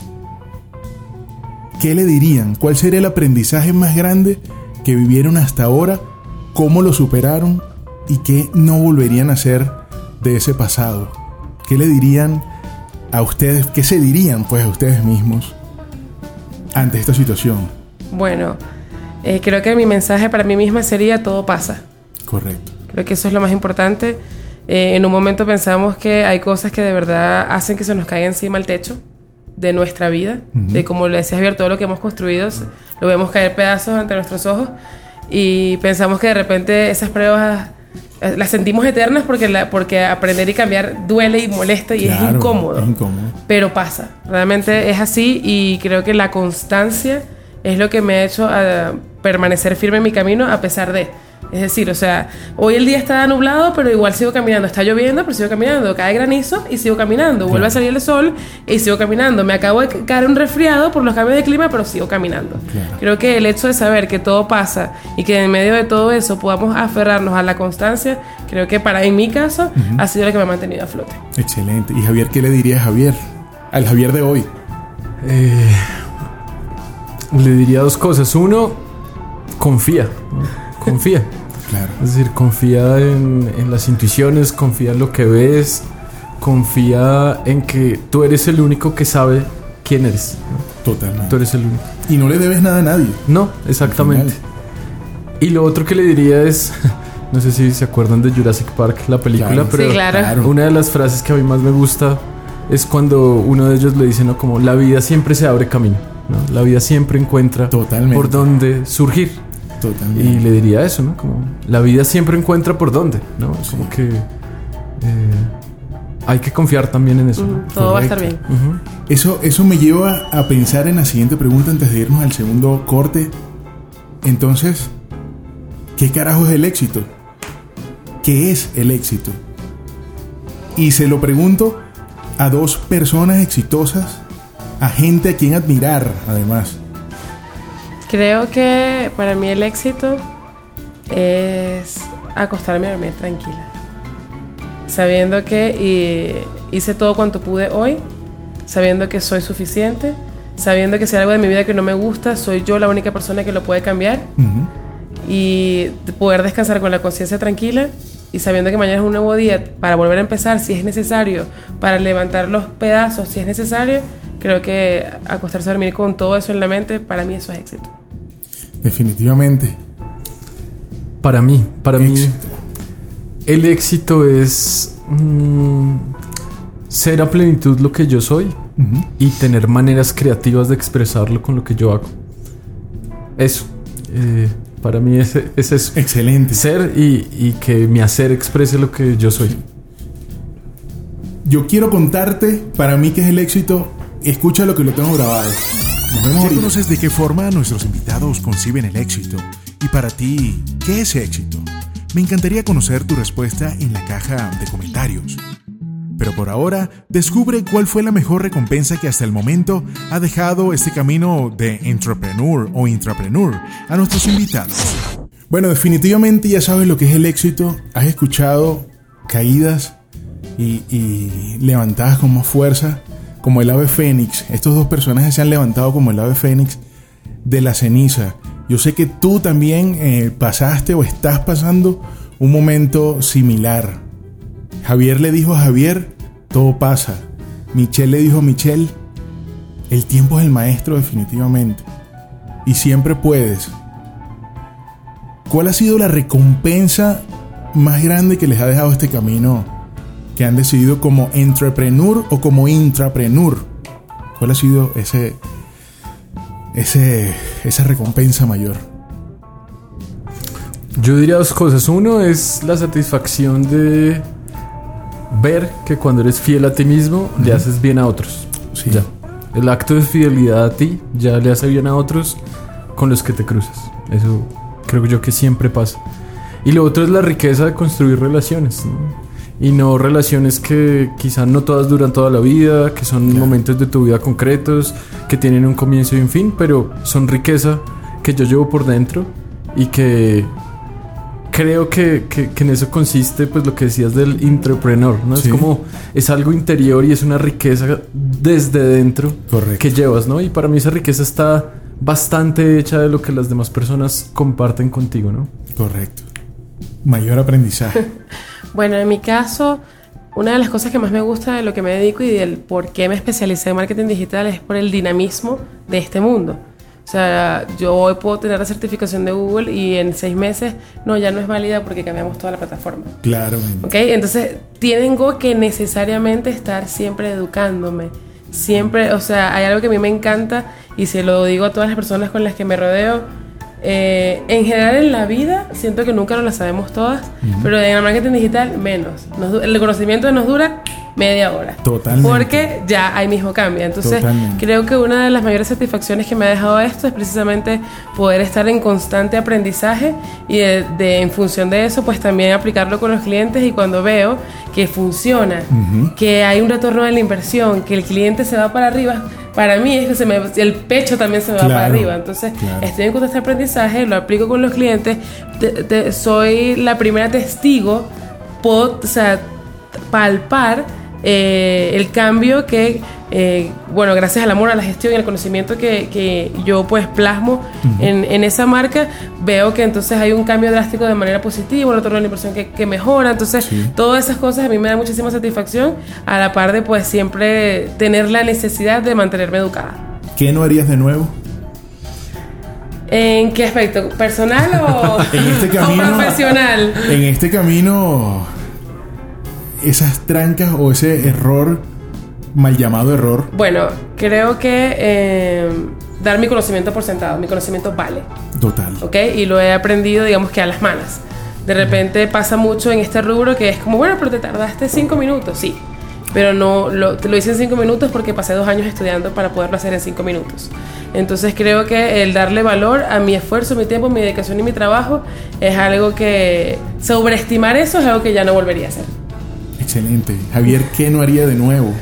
¿qué le dirían? ¿Cuál sería el aprendizaje más grande que vivieron hasta ahora? ¿Cómo lo superaron? ¿Y qué no volverían a hacer de ese pasado? ¿Qué le dirían a ustedes? ¿Qué se dirían pues a ustedes mismos ante esta situación? Bueno, eh, creo que mi mensaje para mí misma sería todo pasa. Correcto. Creo que eso es lo más importante. Eh, en un momento pensamos que hay cosas que de verdad hacen que se nos caiga encima el techo de nuestra vida, de como le decías Javier, todo lo que hemos construido, lo vemos caer pedazos ante nuestros ojos y pensamos que de repente esas pruebas las sentimos eternas porque, la, porque aprender y cambiar duele y molesta y es, incómodo, es incómodo. Pero pasa, realmente es así y creo que la constancia es lo que me ha hecho a permanecer firme en mi camino a pesar de... Es decir, o sea, hoy el día está nublado, pero igual sigo caminando. Está lloviendo, pero sigo caminando. Cae granizo y sigo caminando. Vuelve a salir el sol y sigo caminando. Me acabo de caer un resfriado por los cambios de clima, pero sigo caminando. Creo que el hecho de saber que todo pasa y que en medio de todo eso podamos aferrarnos a la constancia, creo que para en mi caso ha sido lo que me ha mantenido a flote. Excelente. ¿Y Javier qué le diría a Javier? Al Javier de hoy. Eh, le diría dos cosas. Uno, confía. Confía. Claro. Es decir, confía en, las intuiciones, confía en lo que ves, confía en que tú eres el único que sabe quién eres. Totalmente. Tú eres el único. Y no le debes nada a nadie. No, exactamente. Y lo otro que le diría es, no sé si se acuerdan de Jurassic Park, la película, pero claro. una de las frases que a mí más me gusta es cuando uno de ellos le dice, no, como la vida siempre se abre camino, ¿no? La vida siempre encuentra por dónde surgir. Y le diría eso, ¿no? Como la vida siempre encuentra por dónde, ¿no? Es como que eh, hay que confiar también en eso. Todo va a estar bien. eso, eso me lleva a pensar en la siguiente pregunta antes de irnos al segundo corte. Entonces, ¿qué carajo es el éxito? ¿Qué es el éxito? Y se lo pregunto a dos personas exitosas, a gente a quien admirar, además. Creo que para mí el éxito es acostarme a dormir tranquila. Sabiendo que hice todo cuanto pude hoy, sabiendo que soy suficiente, sabiendo que si hay algo de mi vida que no me gusta, soy yo la única persona que lo puede cambiar. Y poder descansar con la conciencia tranquila y sabiendo que mañana es un nuevo día para volver a empezar si es necesario, para levantar los pedazos si es necesario, creo que acostarse a dormir con todo eso en la mente, para mí eso es éxito. Definitivamente. Para mí, para mí, el éxito es mm, ser a plenitud lo que yo soy y tener maneras creativas de expresarlo con lo que yo hago. Eso. Eh, para mí es, es eso. Excelente. Ser y, y, que mi hacer exprese lo que yo soy. Yo quiero contarte, para mí, que es el éxito. Escucha lo que lo tengo grabado. ¿Ya conoces de qué forma nuestros invitados conciben el éxito? Y para ti, ¿qué es éxito? Me encantaría conocer tu respuesta en la caja de comentarios. Pero por ahora, descubre cuál fue la mejor recompensa que hasta el momento ha dejado este camino de entrepreneur o intrapreneur a nuestros invitados. Bueno, definitivamente ya sabes lo que es el éxito. Has escuchado caídas y, y levantadas con más fuerza como el ave fénix. Estos dos personajes se han levantado como el ave fénix de la ceniza. Yo sé que tú también eh, pasaste o estás pasando un momento similar. Javier le dijo a Javier, todo pasa. Michelle le dijo a Michelle, el tiempo es el maestro definitivamente. Y siempre puedes. ¿Cuál ha sido la recompensa más grande que les ha dejado este camino que han decidido como entrepreneur o como intrapreneur. ¿Cuál ha sido ese, ese, esa recompensa mayor? Yo diría dos cosas. Uno es la satisfacción de ver que cuando eres fiel a ti mismo, le haces bien a otros. Sí. Ya. El acto de fidelidad a ti ya le hace bien a otros con los que te cruzas. Eso creo yo que siempre pasa. Y lo otro es la riqueza de construir relaciones. ¿no? Y no relaciones que quizás no todas duran toda la vida, que son momentos de tu vida concretos, que tienen un comienzo y un fin, pero son riqueza que yo llevo por dentro y que creo que, que, en eso consiste pues lo que decías del entrepreneur, ¿no? Es como, es algo interior y es una riqueza desde dentro que llevas, ¿no? Y para mí esa riqueza está bastante hecha de lo que las demás personas comparten contigo, ¿no? Correcto. Mayor aprendizaje. bueno, en mi caso, una de las cosas que más me gusta de lo que me dedico y del por qué me especialicé en marketing digital es por el dinamismo de este mundo. O sea, yo hoy puedo tener la certificación de Google y en seis meses, no, ya no es válida porque cambiamos toda la plataforma. Claro. ¿Ok? Entonces, tengo que necesariamente estar siempre educándome. Siempre, o sea, hay algo que a mí me encanta y se lo digo a todas las personas con las que me rodeo. Eh, en general en la vida siento que nunca nos la sabemos todas, pero en el marketing digital menos. el conocimiento nos dura media hora. Totalmente. Porque ya ahí mismo cambia. Entonces, creo que una de las mayores satisfacciones que me ha dejado esto es precisamente poder estar en constante aprendizaje y de, en función de eso, pues también aplicarlo con los clientes y cuando veo que funciona, que hay un retorno de la inversión, que el cliente se va para arriba, para mí es que se me, el pecho también se me va para arriba. Entonces, estoy en constante aprendizaje, lo aplico con los clientes, soy la primera testigo, puedo, o sea, palpar eh, el cambio que, eh, bueno, gracias al amor, a la gestión y al conocimiento que, que yo pues plasmo en, en, esa marca, veo que entonces hay un cambio drástico de manera positiva, un retorno de la inversión que, que mejora, entonces todas esas cosas a mí me dan muchísima satisfacción, a la par de pues siempre tener la necesidad de mantenerme educada. ¿Qué no harías de nuevo? ¿En qué aspecto? ¿Personal o, en este camino, o profesional? En este camino esas trancas o ese error, mal llamado error? Bueno, creo que eh, dar mi conocimiento por sentado, mi conocimiento vale. Total. ¿Ok? Y lo he aprendido, digamos que a las manos. De repente pasa mucho en este rubro que es como, bueno, pero te tardaste cinco minutos, sí. Pero no, lo, lo hice en cinco minutos porque pasé dos años estudiando para poderlo hacer en cinco minutos. Entonces creo que el darle valor a mi esfuerzo, mi tiempo, mi dedicación y mi trabajo es algo que sobreestimar eso es algo que ya no volvería a hacer. Excelente. Javier, ¿qué no haría de nuevo?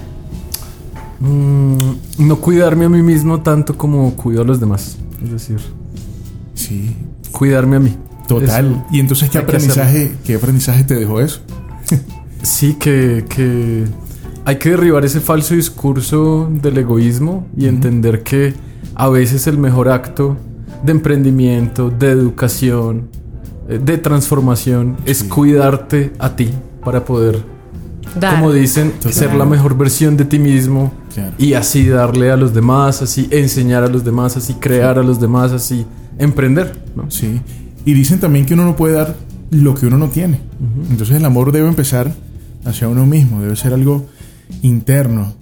Mm, no cuidarme a mí mismo tanto como cuido a los demás. Es decir, sí. Cuidarme a mí. Total. ¿Y entonces qué aprendizaje, qué aprendizaje te dejó eso? sí, que, que hay que derribar ese falso discurso del egoísmo y entender que a veces el mejor acto de emprendimiento, de educación, eh, de transformación es cuidarte a ti para poder como dicen, ser la mejor versión de ti mismo y así darle a los demás, así enseñar a los demás, así crear a los demás, así emprender, ¿no? Sí. Y dicen también que uno no puede dar lo que uno no tiene. Entonces el amor debe empezar hacia uno mismo, debe ser algo interno.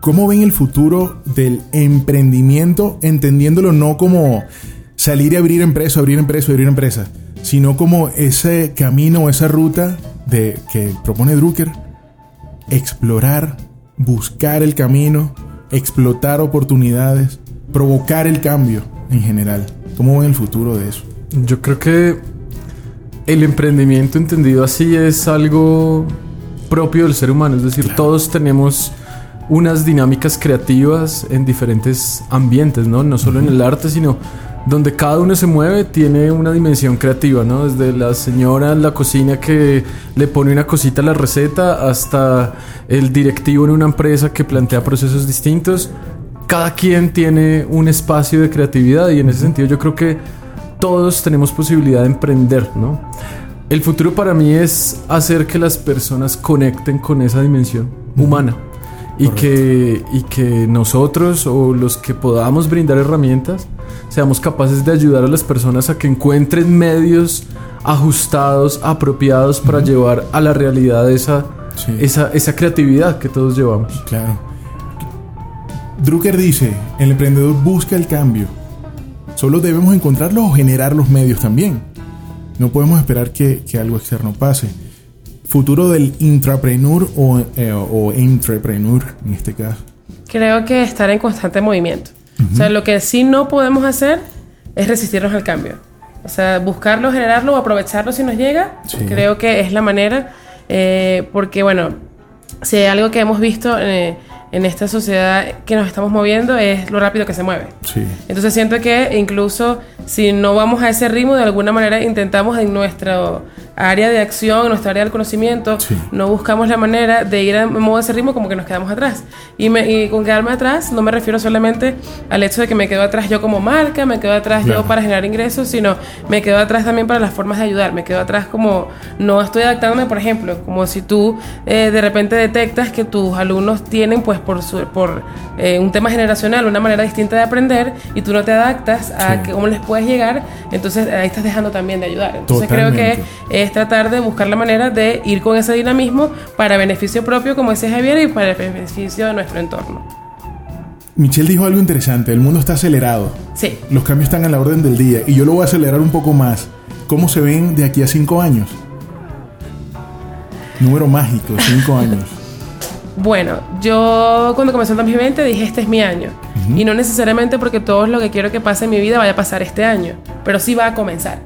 ¿Cómo ven el futuro del emprendimiento, entendiéndolo no como salir y abrir empresa, abrir empresa, abrir empresa, sino como ese camino, esa ruta de, que propone Drucker, explorar, buscar el camino, explotar oportunidades, provocar el cambio en general. ¿Cómo ven el futuro de eso? Yo creo que el emprendimiento entendido así es algo propio del ser humano, es decir, todos tenemos unas dinámicas creativas en diferentes ambientes, ¿no? No solo en el arte, sino donde cada uno se mueve tiene una dimensión creativa, ¿no? Desde la señora en la cocina que le pone una cosita a la receta hasta el directivo en una empresa que plantea procesos distintos. Cada quien tiene un espacio de creatividad y en ese sentido yo creo que todos tenemos posibilidad de emprender, ¿no? El futuro para mí es hacer que las personas conecten con esa dimensión humana y que, y que nosotros o los que podamos brindar herramientas seamos capaces de ayudar a las personas a que encuentren medios ajustados, apropiados para llevar a la realidad esa, esa, esa creatividad que todos llevamos. Claro. Drucker dice, el emprendedor busca el cambio. Solo debemos encontrarlo o generar los medios también. No podemos esperar que, que algo externo pase. Futuro del intrapreneur o, eh, o entrepreneur en este caso. Creo que estar en constante movimiento. O sea, lo que sí no podemos hacer es resistirnos al cambio. O sea, buscarlo, generarlo o aprovecharlo si nos llega, Sí. creo que es la manera. eh, porque, bueno, si hay algo que hemos visto eh, en esta sociedad que nos estamos moviendo es lo rápido que se mueve. Sí. Entonces siento que incluso si no vamos a ese ritmo, de alguna manera intentamos en nuestra área de acción, en nuestra área del conocimiento, Sí. no buscamos la manera de ir a modo de ese ritmo como que nos quedamos atrás. Y, me- y con quedarme atrás no me refiero solamente al hecho de que me quedo atrás yo como marca, me quedo atrás Claro. yo para generar ingresos, sino me quedo atrás también para las formas de ayudar, me quedo atrás como no estoy adaptándome, por ejemplo, como si tú eh, de repente detectas que tus alumnos tienen pues por, su- por eh, un tema generacional una manera distinta de aprender y tú no te adaptas a Sí. que cómo les puedes llegar, entonces ahí estás dejando también de ayudar. Entonces creo que es tratar de buscar la manera de ir con ese dinamismo para beneficio propio, como decía Javier, y para el beneficio de nuestro entorno. Michelle dijo algo interesante, el mundo está acelerado. Sí. Los cambios están a la orden del día y yo lo voy a acelerar un poco más. ¿Cómo se ven de aquí a cinco años? Número mágico, cinco años. Bueno, yo cuando comenzó el 2020 dije este es mi año. Y no necesariamente porque todo lo que quiero que pase en mi vida vaya a pasar este año, pero sí va a comenzar.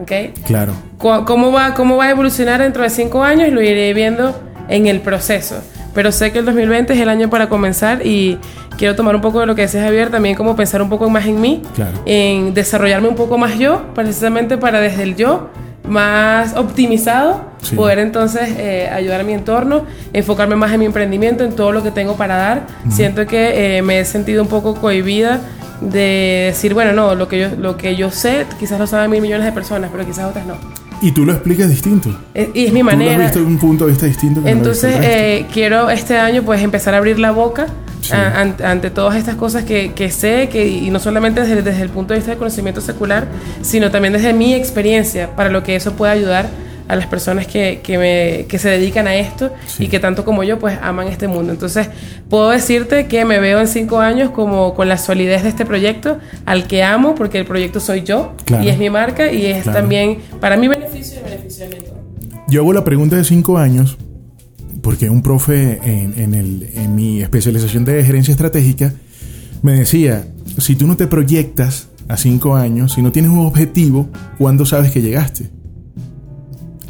¿Ok? Claro. ¿Cómo va, ¿Cómo va a evolucionar dentro de cinco años? Lo iré viendo en el proceso. Pero sé que el 2020 es el año para comenzar y quiero tomar un poco de lo que decía Javier, también como pensar un poco más en mí, Claro. en desarrollarme un poco más yo, precisamente para desde el yo más optimizado Sí. poder entonces eh, ayudar a mi entorno, enfocarme más en mi emprendimiento, en todo lo que tengo para dar. Siento que eh, me he sentido un poco cohibida de decir, bueno, no, lo que yo, lo que yo sé, quizás lo saben mil millones de personas, pero quizás otras no. Y tú lo explicas distinto. Eh, Y es mi Tú lo has manera. visto de un punto de vista distinto. no Entonces, resto. eh, quiero este año pues empezar a abrir la boca Sí. a- ante, ante todas estas cosas que, que sé, que, y no solamente desde, desde el punto de vista del conocimiento secular, sino también desde mi experiencia, para lo que eso pueda ayudar a las personas que, que, me- que se dedican a esto Sí. y que tanto como yo pues aman este mundo. Entonces, puedo decirte que me veo en cinco años como con la solidez de este proyecto, al que amo, porque el proyecto soy yo Claro. y es mi marca y es Claro. también para mi beneficio y beneficio de entorno. Yo hago la pregunta de cinco años porque un profe en, en el- en mi especialización de gerencia estratégica me decía, si tú no te proyectas a cinco años, si no tienes un objetivo, ¿cuándo sabes que llegaste?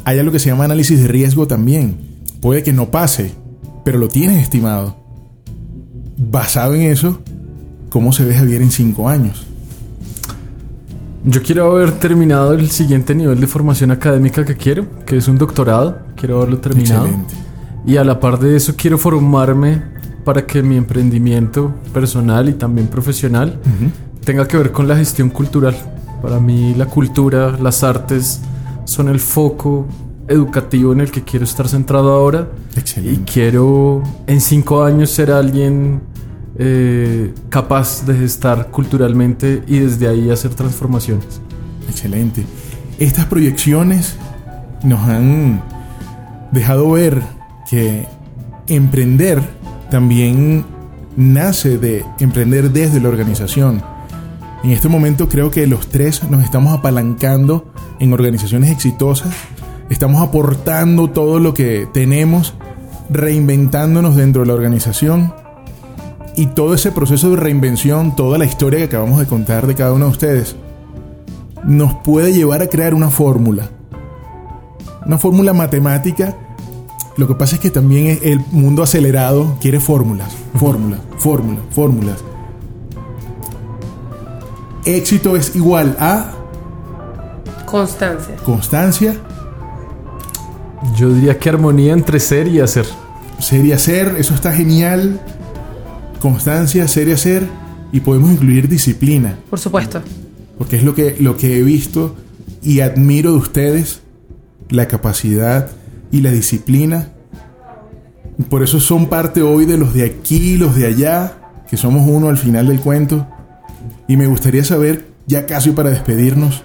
Hay algo que se llama análisis de riesgo también. Puede que no pase, pero lo tienes estimado. Basado en eso, ¿cómo se ve Javier en cinco años? Yo quiero haber terminado el siguiente nivel de formación académica que quiero, que es un doctorado. Quiero haberlo terminado. Excelente. Y a la par de eso quiero formarme para que mi emprendimiento personal y también profesional tenga que ver con la gestión cultural. Para mí la cultura, las artes son el foco educativo en el que quiero estar centrado ahora. Y Excelente. quiero en cinco años ser alguien eh, capaz de gestar culturalmente y desde ahí hacer transformaciones. Excelente. Estas proyecciones nos han dejado ver que emprender también nace de emprender desde la organización. En este momento creo que los tres nos estamos apalancando en organizaciones exitosas, estamos aportando todo lo que tenemos, reinventándonos dentro de la organización y todo ese proceso de reinvención, toda la historia que acabamos de contar de cada uno de ustedes, nos puede llevar a crear una fórmula. Una fórmula matemática. Lo que pasa es que también el mundo acelerado quiere fórmulas, fórmulas, fórmulas, fórmulas. Éxito es igual a Constancia. constancia, Yo diría que armonía entre ser y hacer. ser y hacer, eso está genial. Constancia, ser y hacer. Y podemos incluir disciplina. Por supuesto. porque es lo que, lo que he visto y admiro de ustedes, la capacidad y la disciplina. Por eso son parte hoy de los de aquí, los de allá, que somos uno al final del cuento. Y me gustaría saber, ya casi para despedirnos,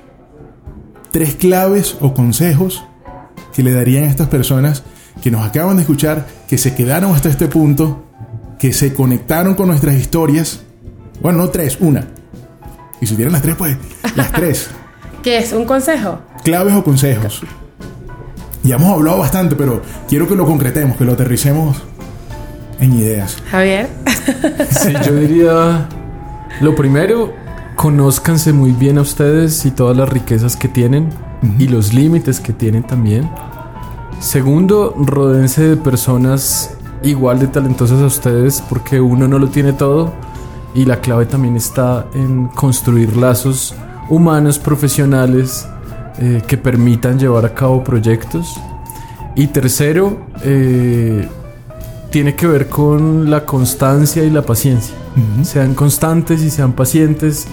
tres claves o consejos que le darían a estas personas que nos acaban de escuchar, que se quedaron hasta este punto, que se conectaron con nuestras historias. Bueno, no tres, una. Y si tienen las tres, pues las tres. ¿Qué es? ¿Un consejo? Claves o consejos. Ya hemos hablado bastante, pero quiero que lo concretemos, que lo aterricemos en ideas. Javier. Sí, yo diría lo primero, conózcanse muy bien a ustedes y todas las riquezas que tienen y los límites que tienen también. Segundo, rodense de personas igual de talentosas a ustedes porque uno no lo tiene todo y la clave también está en construir lazos humanos, profesionales, eh, que permitan llevar a cabo proyectos. Y tercero, eh, tiene que ver con la constancia y la paciencia. Sean constantes y sean pacientes,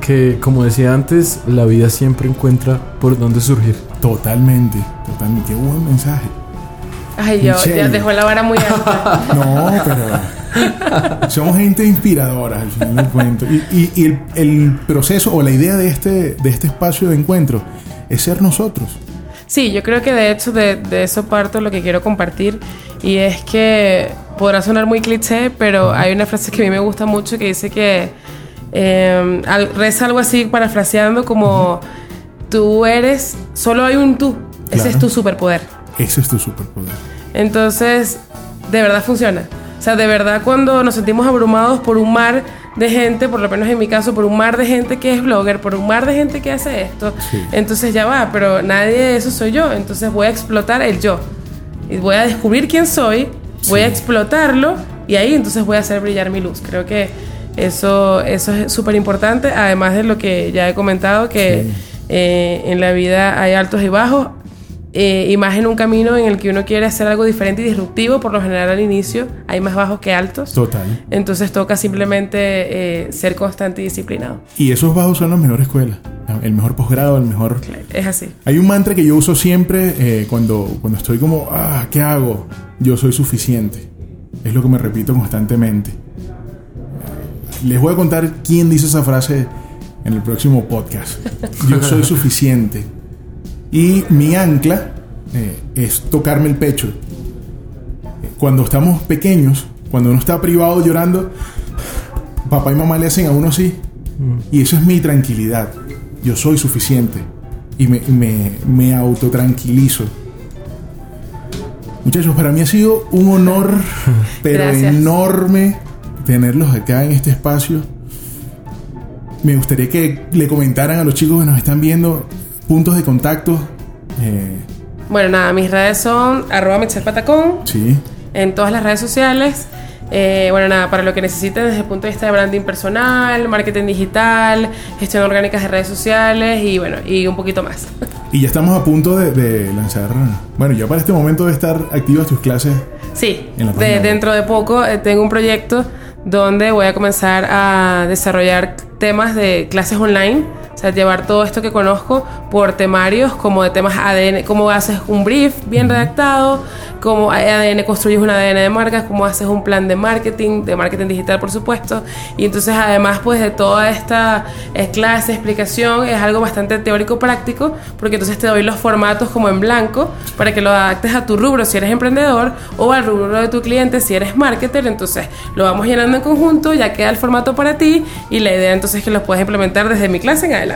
que como decía antes, la vida siempre encuentra por dónde surgir. Totalmente, totalmente. Qué buen mensaje. Ay, yo ya dejó la vara muy alta. no, pero somos gente inspiradora al final del cuento. Y, y, el, el, proceso o la idea de este, de este espacio de encuentro es ser nosotros. Sí, yo creo que de hecho de, de eso parto lo que quiero compartir y es que podrá sonar muy cliché, pero hay una frase que a mí me gusta mucho que dice que eh, reza algo así parafraseando como tú eres, solo hay un tú, ese es tu superpoder. Ese es tu superpoder. Entonces, de verdad funciona. O sea, de verdad cuando nos sentimos abrumados por un mar de gente, por lo menos en mi caso, por un mar de gente que es blogger, por un mar de gente que hace esto, entonces ya va, pero nadie de eso soy yo, entonces voy a explotar el yo. Y voy a descubrir quién soy, voy a explotarlo y ahí entonces voy a hacer brillar mi luz. Creo que eso, eso es súper importante, además de lo que ya he comentado, que eh, en la vida hay altos y bajos, eh, y más en un camino en el que uno quiere hacer algo diferente y disruptivo, por lo general al inicio hay más bajos que altos. Total. Entonces toca simplemente eh, ser constante y disciplinado. Y esos bajos son la mejor escuela, el mejor posgrado, el mejor... Es así. Hay un mantra que yo uso siempre eh, cuando, cuando estoy como, ah, ¿qué hago? Yo soy suficiente. Es lo que me repito constantemente. Les voy a contar quién dice esa frase en el próximo podcast. Yo soy suficiente. Y mi ancla eh, es tocarme el pecho. Cuando estamos pequeños, cuando uno está privado llorando, papá y mamá le hacen a uno así. Mm. Y eso es mi tranquilidad. Yo soy suficiente. Y me, me, me autotranquilizo. Muchachos, para mí ha sido un honor, pero enorme, tenerlos acá en este espacio. Me gustaría que le comentaran a los chicos que nos están viendo puntos de contacto. Eh, bueno, nada, mis redes son arroba Patacón. Sí. En todas las redes sociales. Eh, bueno, nada, para lo que necesiten desde el punto de vista de branding personal, marketing digital, gestión orgánica de redes sociales y bueno, y un poquito más. Y ya estamos a punto de, lanzar, bueno, ya para este momento de estar activas tus clases. Sí, de, dentro de poco eh, tengo un proyecto donde voy a comenzar a desarrollar temas de clases online o sea, llevar todo esto que conozco por temarios como de temas ADN, cómo haces un brief bien redactado, cómo ADN construyes un ADN de marcas, cómo haces un plan de marketing, de marketing digital por supuesto. Y entonces además pues de toda esta eh, clase, explicación, es algo bastante teórico práctico, porque entonces te doy los formatos como en blanco para que lo adaptes a tu rubro si eres emprendedor o al rubro de tu cliente si eres marketer. Entonces lo vamos llenando en conjunto, ya queda el formato para ti y la idea entonces es que lo puedes implementar desde mi clase en adelante.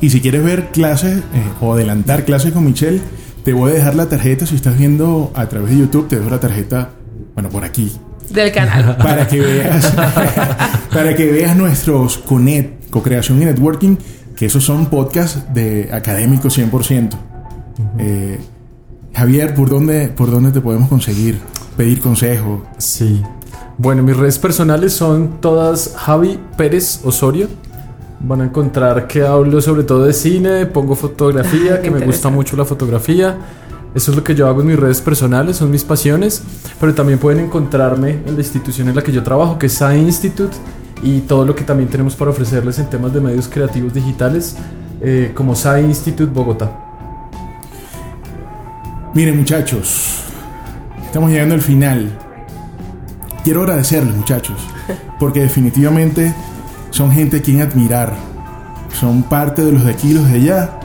Y si quieres ver clases eh, o adelantar clases con Michelle, te voy a dejar la tarjeta. Si estás viendo a través de YouTube, te dejo la tarjeta, bueno, por aquí. Del canal. Para que veas, para que veas nuestros CONET, co-creación y networking, que esos son podcasts de académicos 100%. Eh, Javier, ¿por dónde, ¿por dónde te podemos conseguir? Pedir consejo. Sí. Bueno, mis redes personales son todas Javi Pérez Osorio Van a encontrar que hablo sobre todo de cine, pongo fotografía, que me gusta mucho la fotografía. Eso es lo que yo hago en mis redes personales, son mis pasiones. Pero también pueden encontrarme en la institución en la que yo trabajo, que es SAI Institute, y todo lo que también tenemos para ofrecerles en temas de medios creativos digitales, eh, como SAI Institute Bogotá. Miren muchachos, estamos llegando al final. Quiero agradecerles muchachos, porque definitivamente son gente a quien admirar, son parte de los de aquí y los de allá,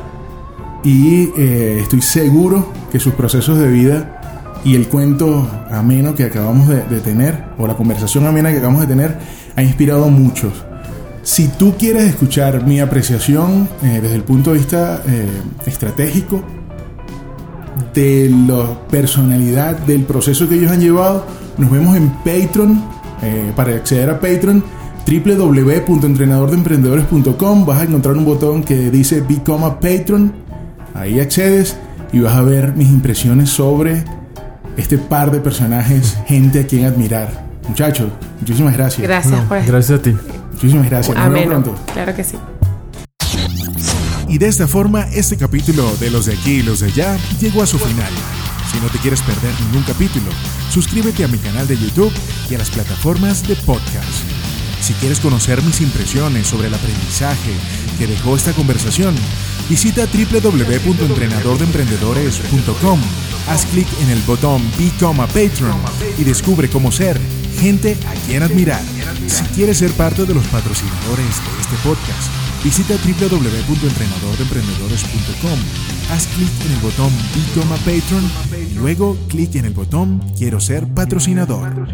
y eh, estoy seguro que sus procesos de vida y el cuento ameno que acabamos de, tener, o la conversación amena que acabamos de tener, ha inspirado a muchos. Si tú quieres escuchar mi apreciación eh, desde el punto de vista eh, estratégico, de la personalidad, del proceso que ellos han llevado, nos vemos en Patreon. para acceder a Patreon, www.entrenadordeemprendedores.com vas a encontrar un botón que dice Become a Patron. Ahí accedes y vas a ver mis impresiones sobre este par de personajes, gente a quien admirar. Muchachos, muchísimas gracias. Gracias por Gracias a ti. Muchísimas gracias. Nos vemos Amén. pronto. Claro que sí. Y de esta forma, este capítulo de Los de aquí y los de allá llegó a su final. Si no te quieres perder ningún capítulo, suscríbete a mi canal de YouTube y a las plataformas de podcast. Si quieres conocer mis impresiones sobre el aprendizaje que dejó esta conversación, visita www.entrenadordeemprendedores.com, haz clic en el botón Become a Patron y descubre cómo ser gente a quien admirar. Si quieres ser parte de los patrocinadores de este podcast, visita www.entrenadordeemprendedores.com, haz clic en el botón Become a Patron y luego clic en el botón Quiero ser patrocinador.